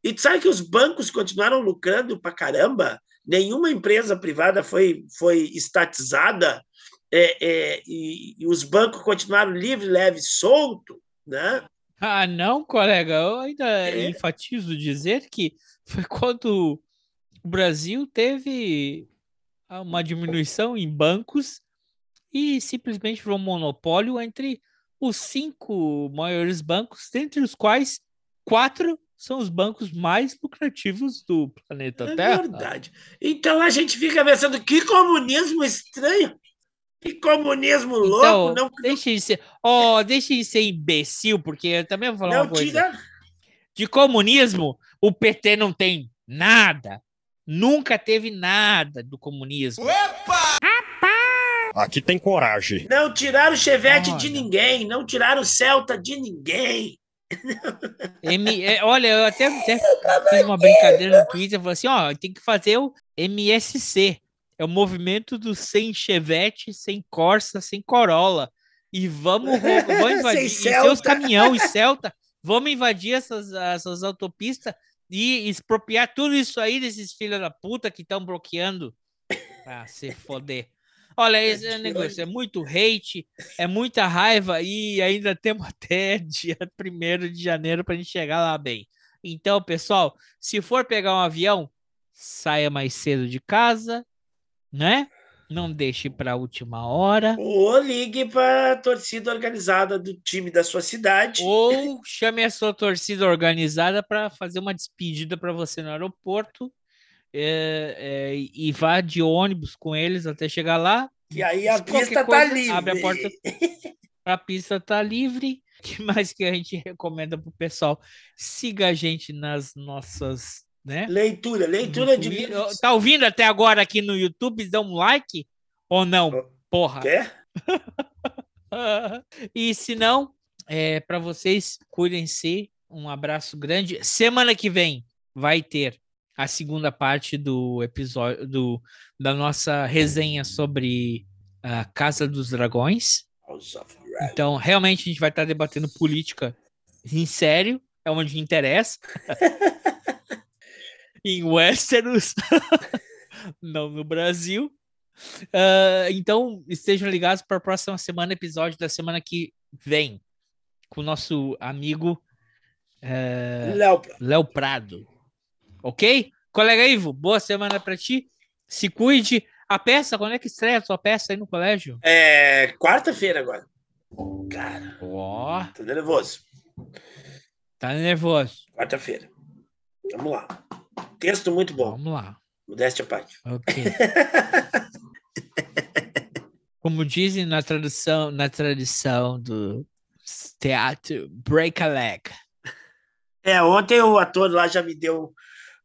e tu sabe que os bancos continuaram lucrando para caramba? Nenhuma empresa privada foi, foi estatizada é, é, e, e, os bancos continuaram livre, leve, solto, né? Ah, não, colega. Eu ainda é. enfatizo dizer que foi quando o Brasil teve uma diminuição em bancos e simplesmente foi um monopólio entre os cinco maiores bancos, dentre os quais quatro são os bancos mais lucrativos do planeta é Terra. É verdade. Então a gente fica pensando que comunismo estranho. Que comunismo então, louco. Não, deixa de ser. Oh, deixa de ser imbecil, porque eu também vou falar não uma coisa. Tira... De comunismo, o PT não tem nada. Nunca teve nada do comunismo. Opa! Aqui tem coragem. Não tiraram o Chevette Olha. de ninguém, não tiraram o Celta de ninguém. M, é, olha, eu até, até fiz uma brincadeira no Twitter, falei assim, ó, tem que fazer o MSC, É o movimento do sem Chevette, sem Corsa, sem Corolla. E vamos, vamos invadir seus caminhões, Celta. Vamos invadir essas, essas autopistas e expropriar tudo isso aí desses filhos da puta que estão bloqueando. Ah, se foder. Olha, esse é negócio é muito hate, é muita raiva e ainda temos até dia 1 de janeiro para a gente chegar lá bem. Então, pessoal, se for pegar um avião, saia mais cedo de casa, né? Não deixe para a última hora. Ou ligue para a torcida organizada do time da sua cidade. Ou chame a sua torcida organizada para fazer uma despedida para você no aeroporto. É, é, e vá de ônibus com eles até chegar lá. E aí a pista tá livre. Abre a porta. a pista tá livre. O que mais que a gente recomenda pro pessoal? Siga a gente nas nossas né? Leitura, leitura de vídeos. Tá ouvindo até agora aqui no YouTube? Dá um like ou não? Porra. Quer? e se não, é, para vocês, cuidem-se. Um abraço grande. Semana que vem vai ter a segunda parte do episódio do, da nossa resenha sobre a Casa dos Dragões. Então, realmente, a gente vai estar debatendo política em sério, é onde interessa. em Westeros, não no Brasil. Uh, então, estejam ligados para a próxima semana, episódio da semana que vem, com o nosso amigo uh, Léo Prado. Ok? Colega Ivo, boa semana para ti. Se cuide. A peça, quando é que estreia a sua peça aí no colégio? É quarta-feira agora. Cara. Ó. Oh. Tô nervoso. Tá nervoso. Quarta-feira. Vamos lá. Texto muito bom. Vamos lá. Modéstia à parte. Ok. Como dizem na tradução, na tradição do teatro, break a leg. É, ontem o ator lá já me deu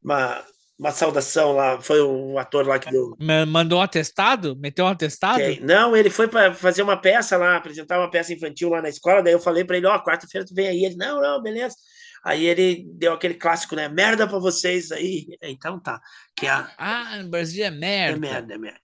uma, uma saudação lá. Foi um ator lá que deu. Mandou um atestado? Meteu um atestado? Não, ele foi para fazer uma peça lá, apresentar uma peça infantil lá na escola. Daí eu falei para ele: Ó, oh, quarta-feira tu vem aí. Ele: Não, não, beleza. Aí ele deu aquele clássico, né? Merda pra vocês aí. Então tá. Que é a... Ah, no Brasil é merda. É merda, é merda.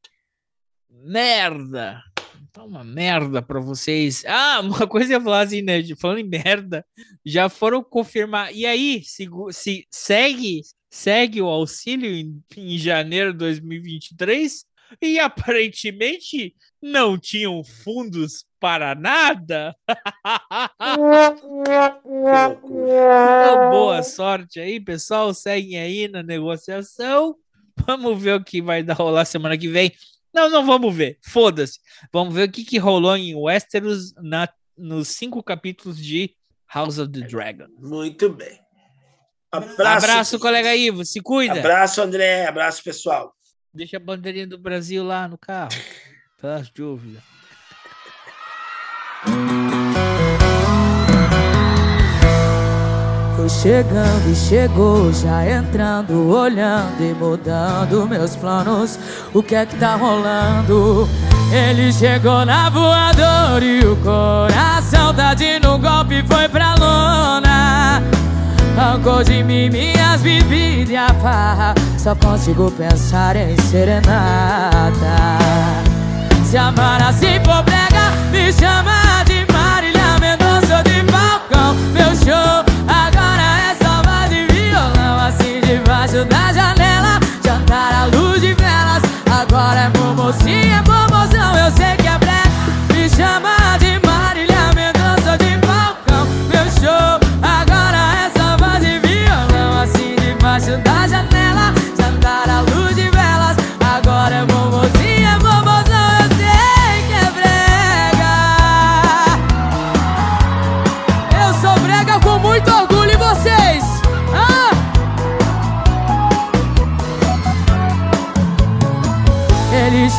Merda. Tá uma merda pra vocês. Ah, uma coisa eu ia falar assim, né? Falando em merda, já foram confirmar. E aí, se, se segue, segue o auxílio em, em janeiro de 2023? E aparentemente não tinham fundos para nada. então, boa sorte aí, pessoal. Seguem aí na negociação. Vamos ver o que vai dar rolar semana que vem. Não, não vamos ver. Foda-se. Vamos ver o que, que rolou em Westeros na, nos cinco capítulos de House of the Dragon. Muito bem. Abraço, Abraço colega Ivo. Se cuida. Abraço, André. Abraço, pessoal. Deixa a bandeirinha do Brasil lá no carro. Faz dúvida. Foi chegando e chegou, já entrando, olhando e mudando meus planos. O que é que tá rolando? Ele chegou na voadora e o coração tá de no golpe foi pra lona. Arrancou de mim minhas bebidas e a farra. Só consigo pensar em serenata Se amar assim for brega Me chama de Marília Mendonça de balcão Meu show agora é só voz de violão Assim debaixo da janela. Jantar à luz de velas Agora é momocinha, é promoção Eu sei que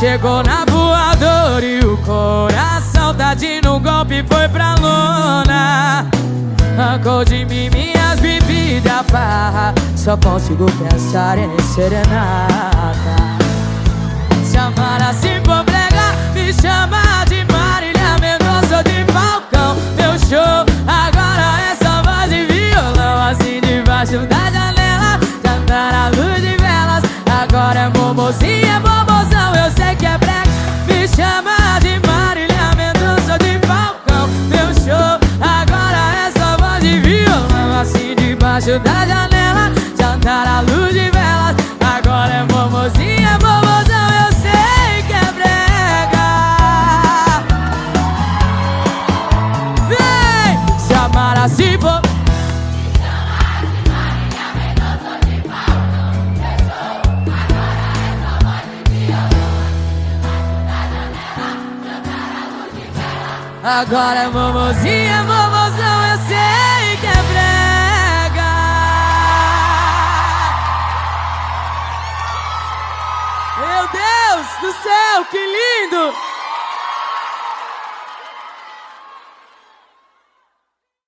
chegou na voadora e o coração de no golpe foi pra lona. Arrancou de mim minhas bebidas farra. Só consigo pensar em serenata. Se amar assim for brega Me chama de Marília Mendonça de Falcão. Meu show agora é só voz de violão Assim debaixo da Debaixo da janela, jantar tá a luz de velas Agora é momozinha, é momozão, eu sei que é brega Vem! Se amar assim for Agora é momozinha, que lindo!